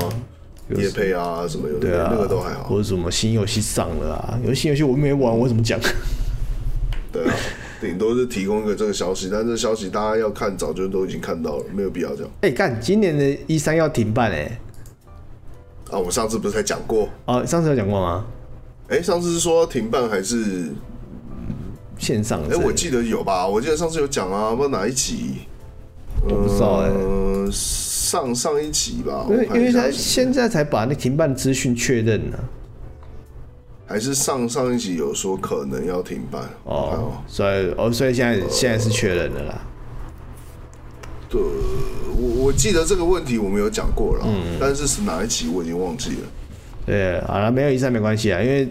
业配啊什么有的，那个都还好。或者什么新游戏上了啊，有新游戏我没玩，我怎么讲？[laughs] 对啊，顶多是提供一个这个消息，但是这个消息大家要看，早就都已经看到了，没有必要这样。哎，干，今年的一三要停办哎。啊，我上次不是才讲过？哦，上次有讲过吗？哎、欸，上次是说停办还是线上？哎、欸，我记得有吧？我记得上次有讲啊，不知道哪一集？我不知道哎、上上一集吧。因为因为他现在才把那停办资讯确认呢，还是上上一集有说可能要停办？哦，所以哦，所以现在、呃、现在是确认的啦。对。我我记得这个问题我们有讲过了，嗯，但是是哪一集我已经忘记了。对，好了，没有 E3 没关系啊，因为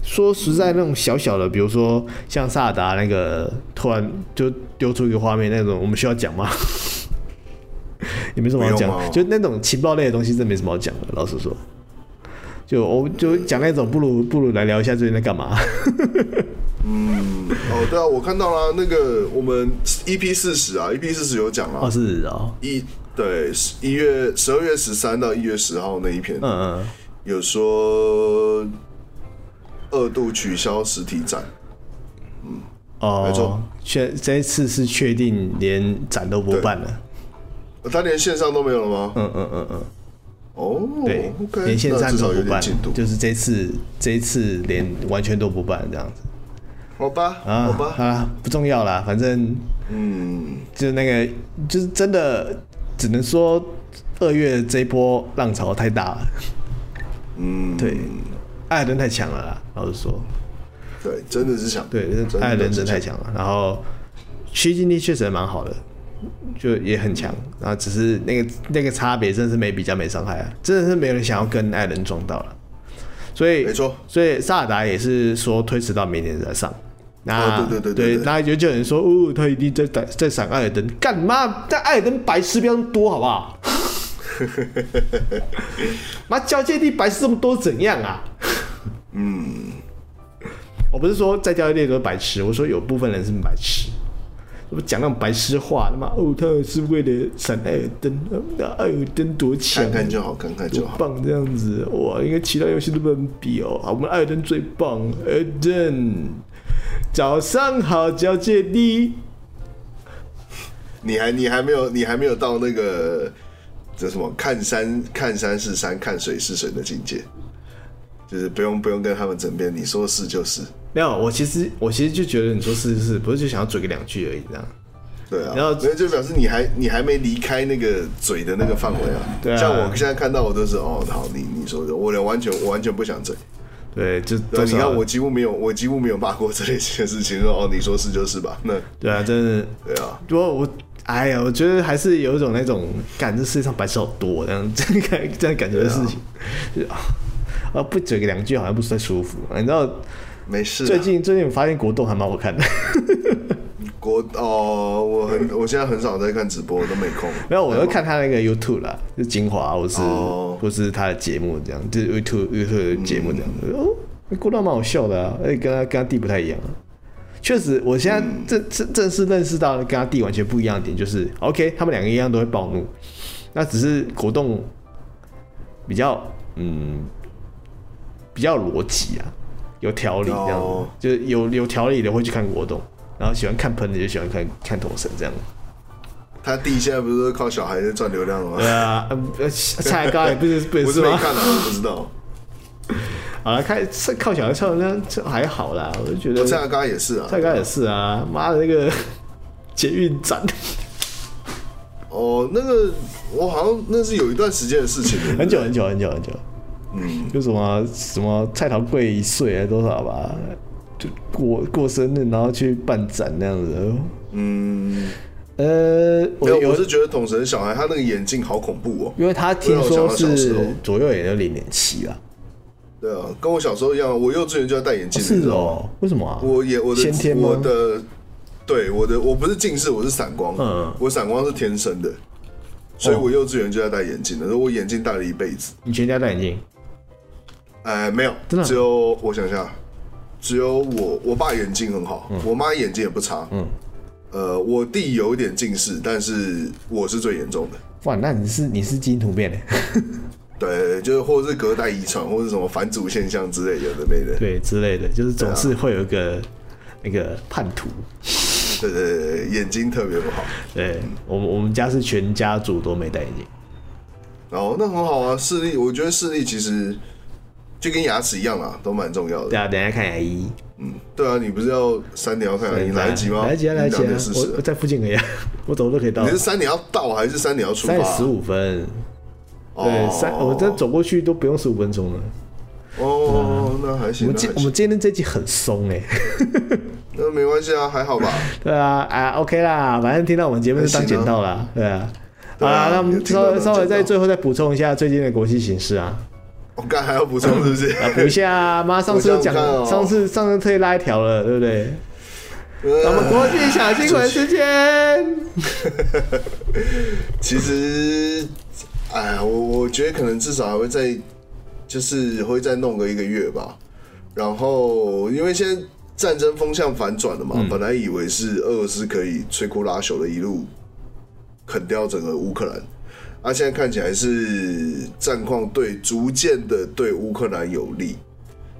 说实在那种小小的，比如说像萨达那个突然就丢出一个画面那种，我们需要讲吗？[laughs] 也没什么好讲，就那种情报类的东西，真没什么好讲的。老实说，就我就讲那种，不如不如来聊一下最近在干嘛。嗯，哦，对啊，我看到了那个我们 EP 四十啊，EP 四十有讲了，哦是哦，一对一月十二月十三到一月十号那一篇，嗯嗯，有说二度取消实体展，嗯，哦，没错，确这一次是确定连展都不办了，他连线上都没有了吗？嗯嗯嗯嗯，哦，对，连线上都不办，就是这次这一次连完全都不办这样子。好吧，啊，好吧，啊，不重要啦，反正，嗯，就那个，就是真的，只能说二月这一波浪潮太大了，嗯，[laughs] 对，艾尔登太强了啦，老实说，对，真的是强，对，艾尔登真的太强。了，然后虚境力确实蛮好的，就也很强，然后只是那个那个差别真的是没比较没伤害啊，真的是没有人想要跟艾伦撞到了。所以没错，所以萨尔达也是说推迟到明年再上。那、哦、对对对对，那就有人说哦，他一定在在在闪艾尔登，干嘛？但艾尔登白痴非常多，好不好？[laughs] 妈交界地白痴这么多怎样啊？嗯，我不是说在交界地都是白痴，我说有部分人是白痴。我讲那种白痴话，他妈哦，他是为了闪艾尔登，那艾尔登多强，看看就好，看看就好，棒这样子哇！应该其他游戏都不能比哦。啊我们艾尔登最棒，艾尔登，早上好，交界地。[laughs] 你还你还没有你还没有到那个叫什么看山看山是山看水是水的境界，就是不用不用跟他们争辩，你说是就是。没有，我其实我其实就觉得你说是是，不是就想要嘴个两句而已，这样。对啊，然后那就表示你还你还没离开那个嘴的那个范围啊。对啊像我现在看到我都是哦，好，你你说的，我连完全我完全不想嘴。对，就对啊，多少你看我几乎没有，我几乎没有骂过这类型的事情。说哦，你说是就是吧？那对啊，真的，对啊，不过我哎呀，我觉得还是有一种那种，感这世界上白痴好多这样这样感这样感觉的事情，就啊不嘴个两句好像不是太舒服。你知道没事啊。最近最近我发现国栋还蛮好看的。国哦，我很我现在很少在看直播，[laughs] 我都没空。没有，我就看他那个 YouTube 啦，就精华，或是、哦或是他的节目这样，就是 YouTube YouTube 的节目这样。嗯哦，郭道蛮好笑的啊，而且跟他跟他弟不太一样啊。确实，我现在正正正式认识到跟他弟完全不一样的点，就是 OK，他们两个一样都会暴怒，那只是国栋比较嗯比较逻辑啊，有条理这样子，哦就是有有条理的会去看国栋，然后喜欢看喷的就喜欢看看头神这样。他弟现在不是靠小孩在赚流量了吗？对啊，呃，蔡高也不是 [laughs] 不是吗？是没看啊，我不知道。好了，看靠小孩唱那这还好啦，我就觉得蔡阿嘎也是啊，蔡高也是啊，妈的那个 [laughs] 捷运站，哦，那个我好像那是有一段时间的事情，很久很久很久很久，嗯，就什么什么蔡桃贵一岁还多少吧，就过过生日然后去办展那样子，嗯，呃，我我是觉得统神小孩他那个眼镜好恐怖哦。因为他听说是候左右眼有零点七啦，对啊，跟我小时候一样，我幼稚园就要戴眼镜，是？哦，为什么啊？我也我的先天我的对我的我不是近视，我是散光，嗯我散光是天生的，所以我幼稚园就要戴眼镜的，所以我眼镜戴了一辈子。你全家戴眼镜？哎，没有真的，只有我想一下，只有我我爸眼睛很好，我妈眼睛也不差，嗯，呃，我弟有一点近视，但是我是最严重的。哇，那你是你是基因突变的？[laughs] 对，就是或者是隔代遗传，或者什么返祖现象之类，有的没的。对之类的，就是总是会有一个那个叛徒。对对对对，眼睛特别不好。对我们我们家是全家族都没戴眼镜。哦，那很好啊，视力，我觉得视力其实就跟牙齿一样啦，都蛮重要的。对啊，等一下看牙医。嗯，对啊，你不是要三点要看牙医，来得及吗？来得及啊，来得及我我在附近而已啊，[laughs] 我走路都可以到你。是三点要到还是三点要出发？三点十五分。哦对，三我这走过去都不用十五分钟了。哦，那还行。我们今我们今天这集很松哎。[laughs] 那没关系啊，还好吧。对啊，啊 OK 啦，反正听到我们节目就当捡到啦。对啊。啊啦，那我们稍微稍微捡到在最后再补充一下最近的国际形势啊。我刚还要补充是不是？啊，补一下啊，妈 [laughs] 上次有我想想看讲，哦上次上次特意拉一条了，对不对？呃我们国际小新闻时间。[laughs] 其实，哎，我我觉得可能至少还会再，就是会再弄个一个月吧。然后，因为现在战争风向反转了嘛，嗯本来以为是俄罗斯可以摧枯拉朽的一路啃掉整个乌克兰，啊，现在看起来是战况对逐渐的对乌克兰有利。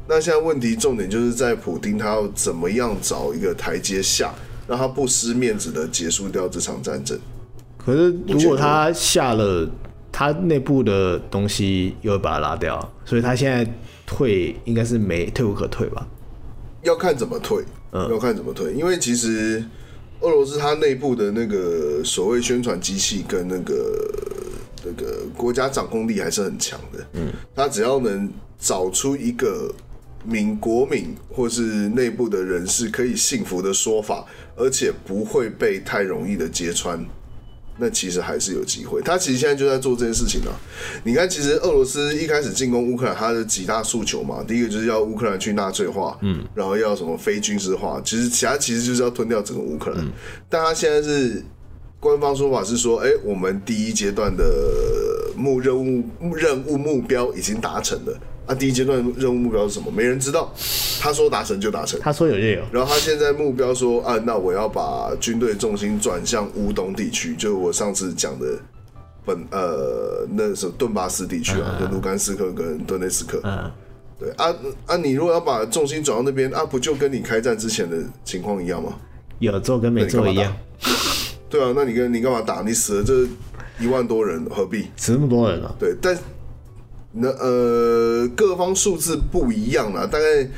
那现在问题重点就是在普丁他要怎么样找一个台阶下，让他不失面子的结束掉这场战争。可是如果他下了，他内部的东西又会把他拉掉，所以他现在退应该是没退无可退吧？要看怎么退，嗯要看怎么退，因为其实俄罗斯它内部的那个所谓宣传机器跟那个那个国家掌控力还是很强的。嗯，他只要能找出一个民国民或是内部的人士可以信服的说法，而且不会被太容易的揭穿。那其实还是有机会。他其实现在就在做这件事情啊。你看，其实俄罗斯一开始进攻乌克兰，他的几大诉求嘛，第一个就是要乌克兰去纳粹化，嗯，然后要什么非军事化，其实其他其实就是要吞掉整个乌克兰。但他现在是官方说法是说，哎、我们第一阶段的目任务任务目标已经达成了。啊，第一阶段任务目标是什么？没人知道。他说达成就达成。他说有就有，然后他现在目标说啊，那我要把军队重心转向乌东地区，就我上次讲的本呃那什么顿巴斯地区啊，就卢甘斯克跟顿内斯克。嗯，对啊啊，你如果要把重心转到那边啊，不就跟你开战之前的情况一样吗？有做跟没做一样，对啊，那你跟你干嘛打？你死了这一万多人，何必？死那么多人啊，对，但那呃各方数字不一样啦，大概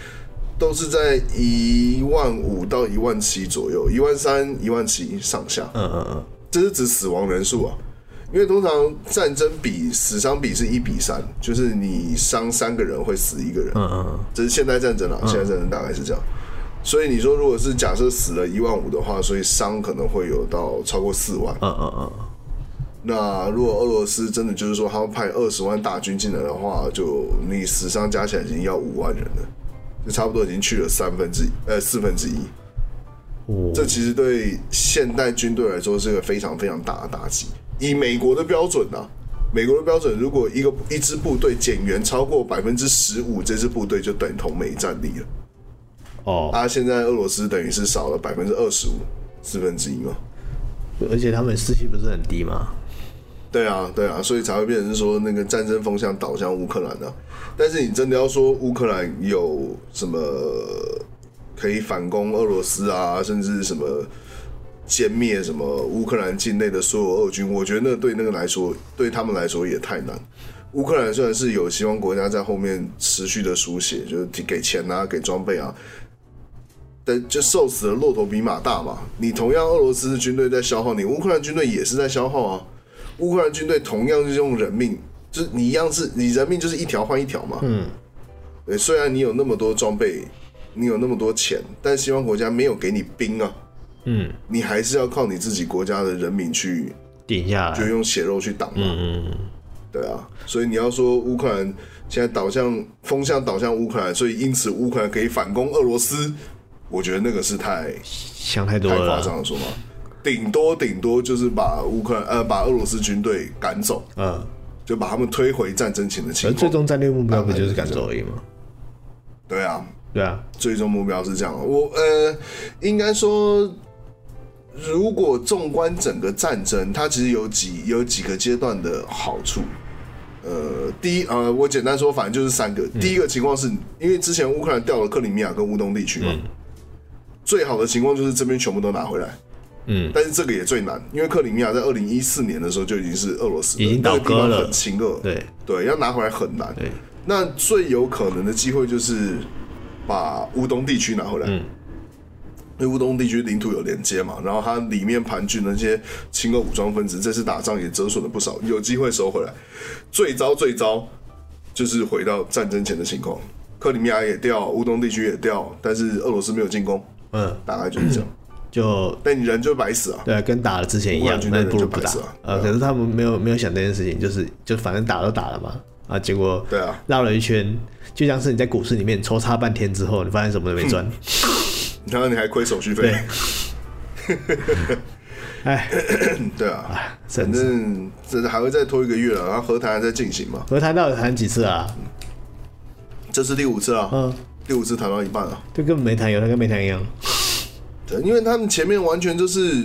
都是在一万五到一万七左右，一万三、一万七上下。嗯嗯嗯，这是指死亡人数啊，因为通常战争比死伤比是一比三，就是你伤三个人会死一个人。嗯嗯嗯，这是现代战争啊，现代战争大概是这样。所以你说，如果是假设死了一万五的话，所以伤可能会有到超过四万。嗯嗯嗯。那如果俄罗斯真的就是说他们派二十万大军进来的话，就你死伤加起来已经要五万人了，就差不多已经去了三分之一，呃四分之一。哦，这其实对现代军队来说是个非常非常大的打击。以美国的标准啊，美国的标准，如果一个一支部队减员超过百分之十五，这支部队就等同没战力了。哦，啊，现在俄罗斯等于是少了百分之二十五，四分之一嘛。而且他们士气不是很低吗？对啊，对啊，所以才会变成说那个战争风向倒向乌克兰的。但是你真的要说乌克兰有什么可以反攻俄罗斯啊，甚至什么歼灭什么乌克兰境内的所有俄军，我觉得那对那个来说，对他们来说也太难。乌克兰虽然是有希望国家在后面持续的输血，就是给钱啊，给装备啊，但就瘦死的骆驼比马大嘛。你同样俄罗斯的军队在消耗你，乌克兰军队也是在消耗啊。乌克兰军队同样是用人命，就是你一样是，你人命就是一条换一条嘛。嗯，对，虽然你有那么多装备，你有那么多钱，但西方国家没有给你兵啊。嗯，你还是要靠你自己国家的人民去顶下来，就用血肉去挡嘛。嗯嗯，对啊，所以你要说乌克兰现在导向风向导向乌克兰，所以因此乌克兰可以反攻俄罗斯，我觉得那个是太想太多了，太夸张的说法。顶多顶多就是把乌克兰呃把俄罗斯军队赶走，嗯，就把他们推回战争前的情况。最终战略目标不就是赶走而已吗？对啊，对啊，最终目标是这样。我呃，应该说，如果纵观整个战争，它其实有几有几个阶段的好处。呃，第一呃，我简单说，反正就是三个。嗯、第一个情况是因为之前乌克兰掉了克里米亚跟乌东地区嘛，嗯、最好的情况就是这边全部都拿回来。嗯，但是这个也最难，因为克里米亚在二零一四年的时候就已经是俄罗斯，已经倒戈了，很亲俄。对对，要拿回来很难。对，那最有可能的机会就是把乌东地区拿回来。嗯，因为乌东地区领土有连接嘛，然后它里面盘踞那些亲俄武装分子，这次打仗也折损了不少，有机会收回来。最糟最糟就是回到战争前的情况，克里米亚也掉，乌东地区也掉，但是俄罗斯没有进攻。嗯，大概就是这样。就但你人就白死啊！对，跟打了之前一样，那不如不打。呃，可是他们没有没有想这件事情，就是就反正打都打了嘛，啊，结果对啊，绕了一圈，就像是你在股市里面抽插半天之后，你发现什么都没赚，然后你还亏手续费。哎，[laughs] 对啊，反正这还会再拖一个月了，然后和谈还在进行嘛。和谈到底谈几次啊？这是第五次啊，嗯，第五次谈到一半了，就根本没谈，有他跟没谈一样。对，因为他们前面完全就是，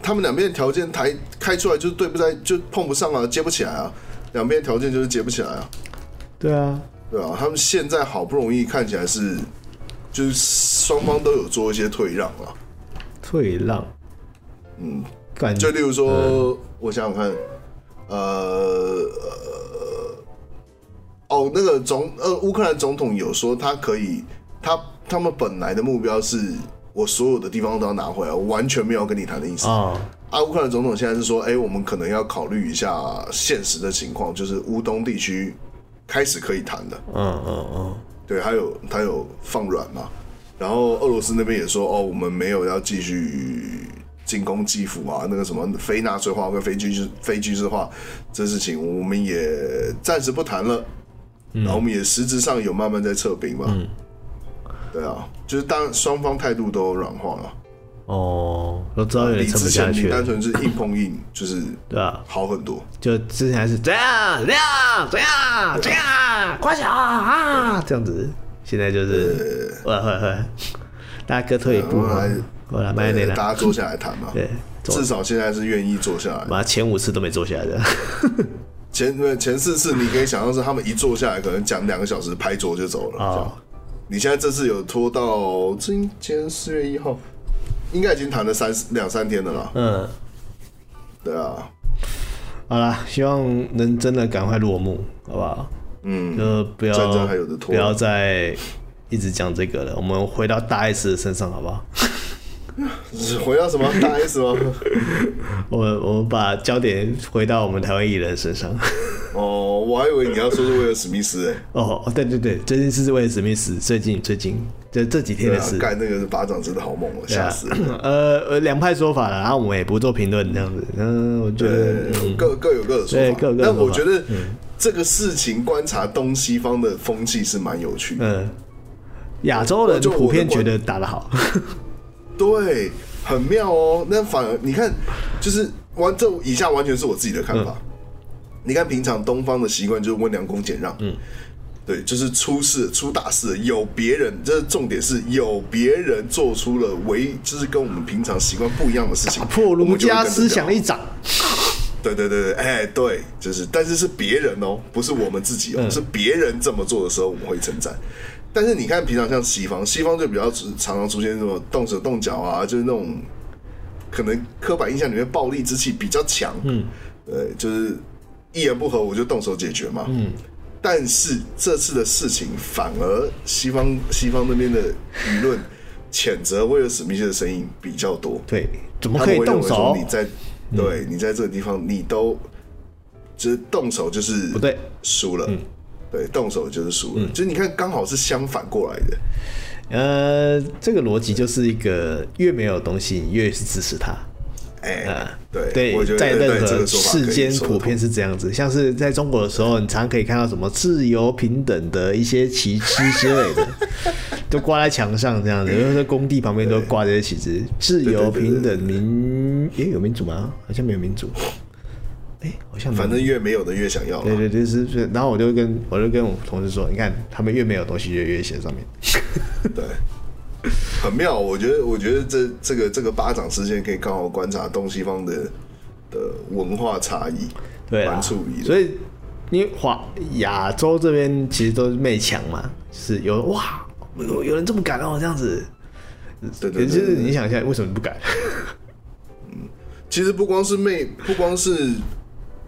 他们两边的条件抬开出来就是对不在，就碰不上啊，接不起来啊，两边条件就是接不起来啊。对啊，对啊，他们现在好不容易看起来是，就是双方都有做一些退让啊。退让，嗯，感就例如说，嗯、我想想看，呃，哦，那个总呃，乌克兰总统有说他可以，他他们本来的目标是。我所有的地方都要拿回来，我完全没有跟你谈的意思。啊，乌克兰总统现在是说，哎、欸，我们可能要考虑一下现实的情况，就是乌东地区开始可以谈的。嗯嗯嗯，对，还有他有放软嘛。然后俄罗斯那边也说，哦，我们没有要继续进攻基辅啊，那个什么非纳粹化跟非军事非军事化这事情，我们也暂时不谈了。然后我们也实质上有慢慢在撤兵嘛。嗯对啊，就是当双方态度都软化了，哦，都知道有点撑不下去。你单纯是硬碰硬，就是对啊，好很多。就之前还是这样这样这样这样，快点啊这样子，现在就是会会会，大家各退一步，过来慢点，大家坐下来谈嘛。对，至少现在是愿意坐下来。妈，前五次都没坐下来的，前前四次你可以想象是他们一坐下来，可能讲两个小时，拍桌就走了。啊你现在这次有拖到今天四月一号，应该已经谈了三两三天了啦。嗯，对啊，好啦，希望能真的赶快落幕，好不好？嗯，就不要不要再一直讲这个了，我们回到大 S 的身上好不好？回到什么大 S 吗？[laughs] 我们我们把焦点回到我们台湾艺人身上。[laughs] 哦，我还以为你要说是威尔史密斯诶。哦，对对对，最近是威尔史密斯，最近最近这这几天的事。干、啊、那个巴掌真的好猛哦，吓死了。[laughs] 呃呃，两派说法了，然后我们也不做评论这样子。嗯，我觉得各各有各的说法。各各但我觉得这个事情观察东西方的风气是蛮有趣的。嗯，亚洲人就普遍觉得打得好。对，很妙哦。那反而你看，就是完这以下完全是我自己的看法。嗯、你看，平常东方的习惯就是温良恭俭让，嗯，对，就是出事出大事有别人，这、就是、重点是有别人做出了唯就是跟我们平常习惯不一样的事情，打破儒家思想一掌。对对对对，哎、欸，对，就是，但是是别人哦，不是我们自己哦，嗯、是别人这么做的时候，我们会称赞。但是你看，平常像西方，西方就比较常常出现什么动手动脚啊，就是那种可能刻板印象里面暴力之气比较强，嗯，对，就是一言不合我就动手解决嘛，嗯。但是这次的事情，反而西方西方那边的舆论谴责威尔史密斯的声音比较多，对，怎么可以动手？你在对你在这个地方，你都就是动手就是不对，输了。对，动手就是输了。嗯、就是你看，刚好是相反过来的。呃，这个逻辑就是一个越没有东西，你越是支持他。哎、欸，对对，我觉得在任何世间普遍是这样子。像是在中国的时候，你常常可以看到什么自由平等的一些旗帜之类的，[laughs] 都挂在墙上这样子，因为在工地旁边都挂这些旗帜，自由平等民，诶、欸，有民主吗？好像没有民主。哎、欸，好像反正越没有的越想要。对对对，是是。然后我就跟我就跟我同事说，你看他们越没有东西，就越写上面。[laughs] 对，很妙。我觉得，我觉得这这个这个巴掌事件可以刚好观察东西方的的文化差异，对啊，蛮注意的。所以，因为华亚洲这边其实都是媚强嘛，是有哇，有有人这么敢哦，这样子。对对，对，对，就是你想一下，为什么不敢？嗯，其实不光是媚，不光是。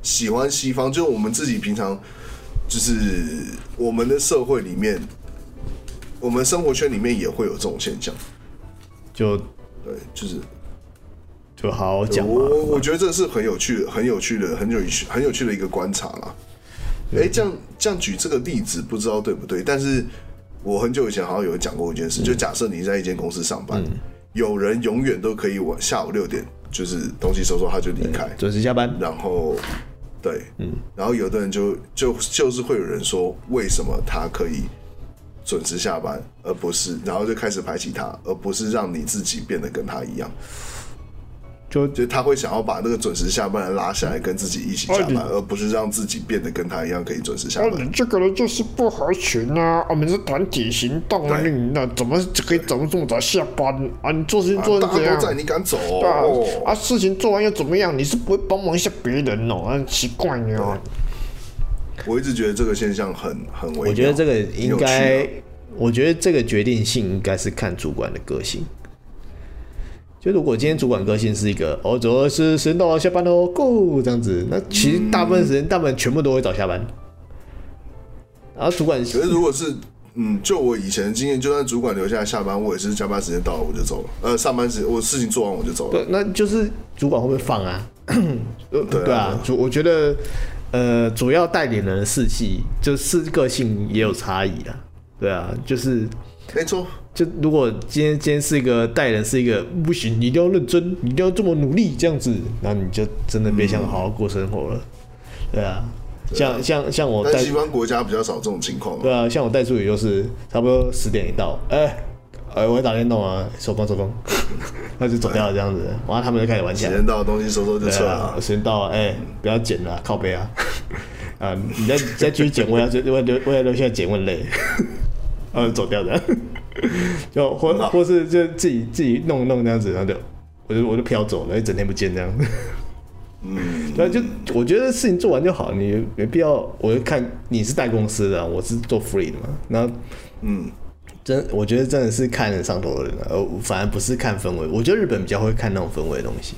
喜欢西方，就我们自己平常，就是我们的社会里面，我们生活圈里面也会有这种现象。就对，就是就好好讲。我我觉得这是很有趣的，很有趣的，很有趣，很有趣的一个观察啦。哎、欸，这样这样举这个例子，不知道对不对？但是我很久以前好像有讲过一件事，嗯、就假设你在一间公司上班，嗯、有人永远都可以晚下午六点，就是东西收收他就离开，准时下班，然后。对，嗯，然后有的人就就就是会有人说，为什么他可以准时下班，而不是，然后就开始排挤他，而不是让你自己变得跟他一样。就就他会想要把那个准时下班的拉下来，跟自己一起下班，而不是让自己变得跟他一样可以准时下班。你这个人就是不合群啊！我们是团体行动啊，你那怎么可以怎么这么早下班啊？你做事情做成这样，在，你敢走？对啊，啊，事情做完又怎么样？你是不会帮忙一下别人哦？很奇怪哦。我一直觉得这个现象很很微妙。我觉得这个应该，我觉得这个决定性应该是看主管的个性。就如果今天主管个性是一个哦，主要是时间到了下班喽，Go 这样子，那其实大部分时间，大部分全部都会早下班。然后主管，可是如果是嗯，就我以前的经验，就算主管留下来下班，我也是加班时间到了我就走了。呃，上班时我事情做完我就走了。对，那就是主管会不会放啊？对啊，[coughs] 主我觉得呃，主要带领人的士气就是个性也有差异啊。对啊，就是没错。就如果今天今天是一个带人是一个不行，你一定要认真，你一定要这么努力这样子，那你就真的别想好好过生活了。对啊，像像像我带，西方国家比较少这种情况。对啊，像我带助理就是差不多十点一到，哎、欸，哎，我会打电动啊，收工收工，[laughs] 那就走掉了这样子，完了他们就开始玩起来。时间到，东西收收就撤了。时间到了，哎、欸，不要捡了，靠背啊，[laughs] 啊，你再再继续捡，我要我要留我要留下捡，我累，然 [laughs] 后走掉的。[laughs] 就或或是就自己自己弄弄这样子，然后就我就我就飘走了，一整天不见这样。嗯，[laughs] 那，就我觉得事情做完就好，你没必要。我就看你是带公司的，我是做 free 的嘛。然后，嗯，真我觉得真的是看人上头的人，而反而不是看氛围。我觉得日本比较会看那种氛围的东西，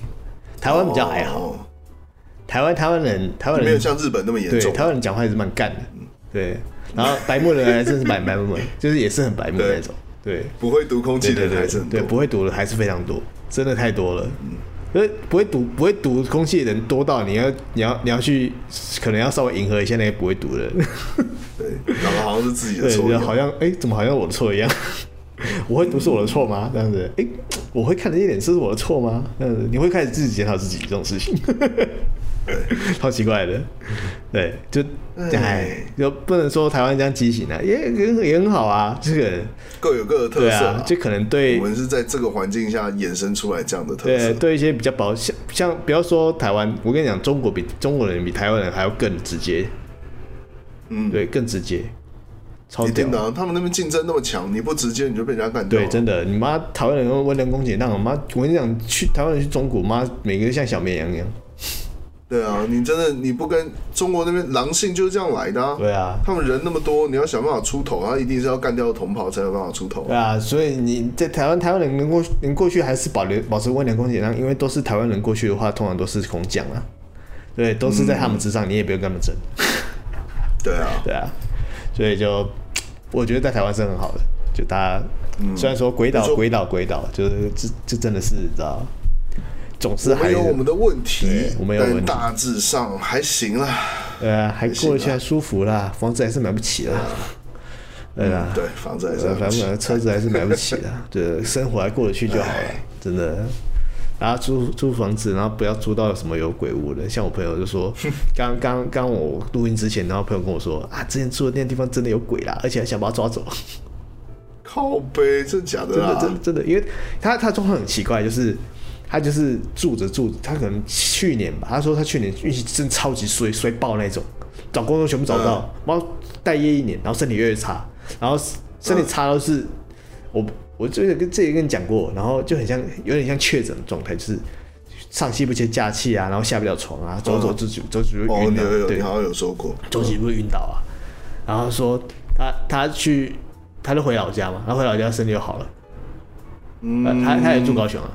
台湾比较还好。台湾台湾人台湾人没有像日本那么严重。对，台湾人讲话还是蛮干的。对。然后白目的人还真是白白目，就是也是很白目的那种。对，不会读空气的人还是很多。对，不会读的还是非常多，真的太多了。因为不会读不会读空气的人多到你要你要你要去可能要稍微迎合一下那些不会读的人。[laughs] 对，然后好像是自己的错，对，好像哎、欸，怎么好像我的错一样？[laughs] 我会读是我的错吗？这样子，哎、欸，我会看的一点是我的错吗？这样子，你会开始自己检讨自己这种事情。[laughs] 超奇怪的，对，就哎，就不能说台湾这样畸形啊，也也也很好啊，这个。各有各的特色、啊，就可能对我们是在这个环境下衍生出来这样的特色。对，对一些比较保像像，不要说台湾，我跟你讲，中国比中国人比台湾人还要更直接，嗯，对，更直接，超一定的，他们那边竞争那么强，你不直接你就被人家干掉。对，真的，你妈台湾人用温良恭俭让，妈，我跟你讲，去台湾人去中国，妈，每个人像小绵羊一样。对啊，你真的你不跟中国那边狼性就是这样来的啊。对啊，他们人那么多，你要想办法出头，他一定是要干掉同袍才有办法出头。对啊，所以你在台湾，台湾人能过能过去还是保留保持温良恭俭让，因为都是台湾人过去的话，通常都是空降啊。对，都是在他们之上，嗯、你也不用跟他们争。对啊，对啊，所以就我觉得在台湾是很好的，就大家、嗯、虽然说鬼岛鬼岛鬼岛，就是这这真的是你知道。总是还有我们的问题，我们有问题，但大致上还行啦。对啊，还过得去，还舒服啦，房子还是买不起啦。对啊，对，房子还是反正车子还是买不起的。[laughs] 对，生活还过得去就好了，真的。然后租租房子，然后不要租到什么有鬼屋的。像我朋友就说，[laughs] 刚刚刚我录音之前，然后朋友跟我说啊，之前住的那个地方真的有鬼啦，而且还想把他抓走。靠背，真的假的？真的真的真的，因为他他状况很奇怪，就是。他就是住着住着，他可能去年吧，他说他去年运气真的超级衰衰爆那种，找工作全部找不到，然后待业一年，然后身体越来越差，然后身体差都是我我这个跟这个跟你讲过，然后就很像有点像确诊的状态，就是上气不接下气啊，然后下不了床啊，走走就就走就晕倒，好像有说过，走几步晕倒啊，然后说他他去他就回老家嘛，他回老家身体就好了，嗯，他他也住高雄啊，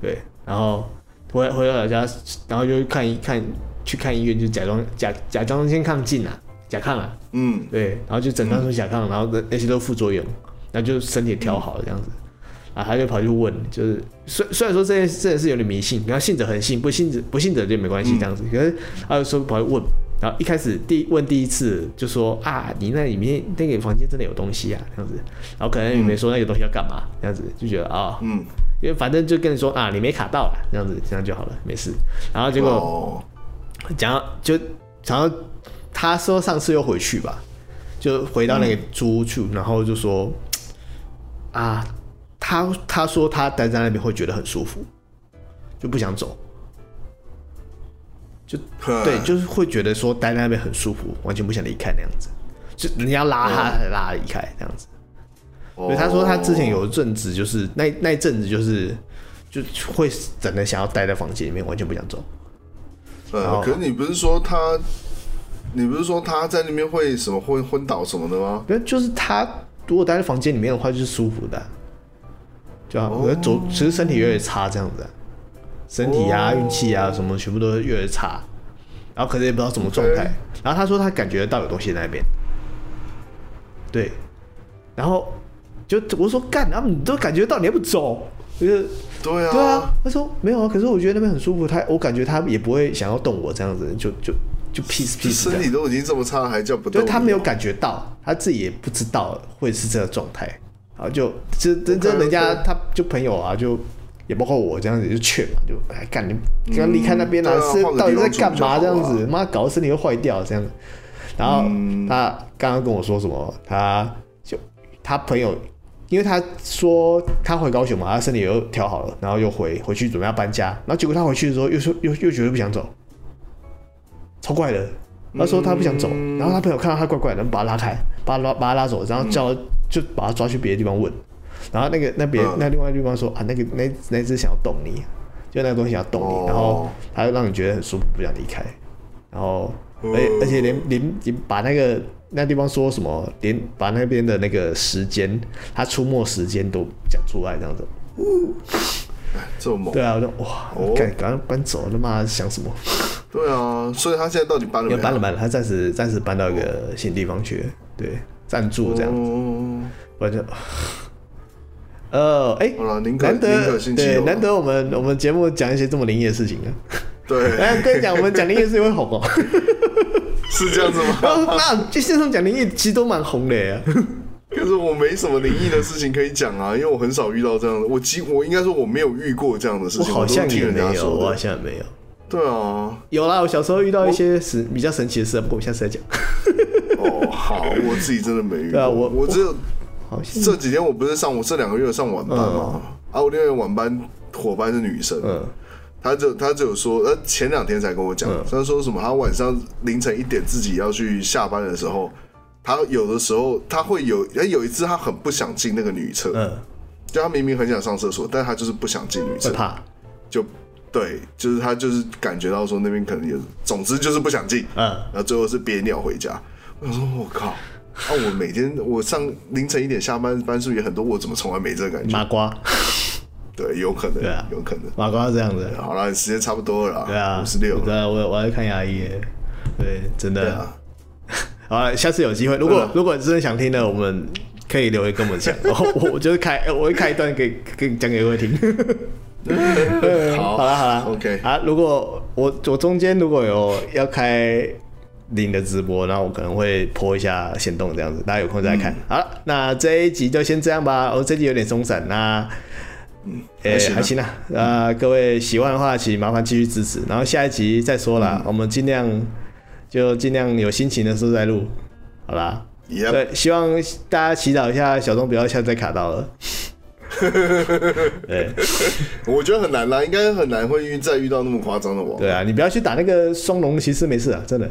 对。然后回回到老家，然后就看一看，去看医院，就假装假假装先抗进啊，甲亢啊，嗯，对，然后就诊断出甲亢，然后那些都副作用，然后就身体调好了这样子，啊，他就跑去问，就是虽虽然说这件这件事有点迷信，然后信者恒信，不信者不信者就没关系这样子，可是他就说跑去问，然后一开始第问第一次就说啊，你那里面那个房间真的有东西啊，这样子，然后可能也没说那个东西要干嘛，这样子就觉得啊，嗯。因为反正就跟你说啊，你没卡到了，这样子这样就好了，没事。然后结果讲、oh. 就然后他说上次又回去吧，就回到那个租屋处，嗯、然后就说啊，他他说他待在那边会觉得很舒服，就不想走，就对，就是会觉得说待在那边很舒服，完全不想离开那样子，就人家拉他才拉离开这样子。所以他说他之前有一阵子，就是那那一阵子就是就会整的想要待在房间里面，完全不想走。呃，可是你不是说他，你不是说他在那边会什么会昏倒什么的吗？对，就是他如果待在房间里面的话，就是舒服的，就可是走，其实身体越来越差这样子，身体啊、运气啊什么，全部都越来越差。然后可能也不知道什么状态。然后他说他感觉到有东西在那边，对，然后。就我说干，他们都感觉到你还不走，就是对啊，对啊。他说没有啊，可是我觉得那边很舒服，他我感觉他也不会想要动我这样子，就就就 peace peace。身体都已经这么差，还叫不动？就他没有感觉到，他自己也不知道会是这个状态。然后就这这这人家他就朋友啊，就也包括我这样子就劝嘛，就哎干你刚离开那边啊，是到底在干嘛这样子？妈搞得身体又坏掉这样子。然后他刚刚跟我说什么？他就他朋友。因为他说他回高雄嘛，他身体又调好了，然后又回回去准备要搬家，然后结果他回去的时候又说又又觉得不想走，超怪的。他说他不想走，然后他朋友看到他怪怪的，把他拉开，把他拉把他拉走，然后叫就把他抓去别的地方问，然后那个那边那另外地方说啊那个那那只想要动你，就那个东西想要动你，然后他就让你觉得很舒服，不想离开，然后而而且连连连把那个。那地方说什么？连把那边的那个时间，他出没时间都讲出来，这样子。这么猛？对啊，我说哇，赶赶快搬走，他妈想什么？对啊，所以他现在到底搬了没？搬了搬了，他暂时暂时搬到一个新地方去。对，暂住这样子，哦我就。呃，哎、难得对，难得我们我们节目讲一些这么灵异的事情啊。对，哎，跟你讲，我们讲灵异的事情会红哦。[laughs] 是这样子吗？[laughs] 那就线上讲灵异，其实都蛮红的呀。[laughs] 可是我没什么灵异的事情可以讲啊，因为我很少遇到这样的。我几我应该说我没有遇过这样的事情。我好像也没有，我好像也没有。对啊，有啦，我小时候遇到一些神比较神奇的事，不过我下次再讲。哦，好，我自己真的没遇啊我我只有好像这几天我不是上我这两个月有上晚班嘛，啊，我另外一个晚班伙伴是女生，嗯她就他就有说，呃，前两天才跟我讲，嗯。她说什么，他晚上凌晨一点自己要去下班的时候，他有的时候他会有，哎，有一次他很不想进那个女厕，嗯，就他明明很想上厕所，但他就是不想进女厕，怕。就对，就是他就是感觉到说那边可能有，总之就是不想进，嗯。然后最后是憋尿回家。我说我靠，啊，我每天我上凌晨一点下班，班数也很多，我怎么从来没这个感觉？麻瓜，对，有可能，对啊有可能。马瓜是这样子。好了，时间差不多了啦，对啊，五十六了，对啊，我我要看牙医耶。对，真的。啊，[laughs] 好了，下次有机会，如果如果真的想听的，我们可以留言跟我们讲。[laughs] 我我就是开，我会开一段给给讲给各位听。[laughs] 好，好了好了，OK，啊，如果我我中间如果有要开领的直播，然后我可能会 po 一下先动这样子，大家有空再看。好了，那这一集就先这样吧。我、哦、这集有点松散，那嗯，哎、还行啊还行啊。啊，各位喜欢的话，请麻烦继续支持。然后下一集再说啦，我们尽量就尽量有心情的时候再录，好啦。对，希望大家祈祷一下，小东不要下次再卡到了。[laughs] 对我觉得很难啦，应该很难会遇再遇到那么夸张的网。对啊，你不要去打那个双龙骑士，没事啊，真的。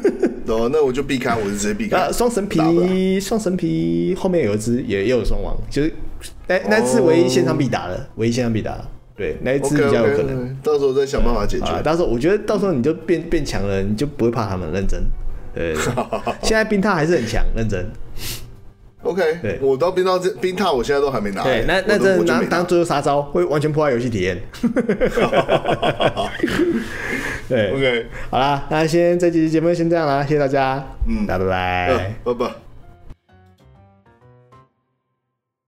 [laughs] 哦，那我就避开，我就直接避开。啊，双神皮，双神皮后面有一只也也有双王，就是那那次唯一现场必打的，唯一现场必打的。对，那一只 OK，比较有可能。到时候再想办法解啊，决。到时候我觉得到时候你就变变强了，你就不会怕他们认真。对，[laughs] 现在冰塔还是很强，认真。OK，对我到冰到这冰塔，我现在都还没拿。对，那那真拿当当最后杀招，会完全破坏游戏体验。[laughs] 对 OK，好啦，那先这期节目先这样啦，谢谢大家，嗯大家拜拜。呃拜拜。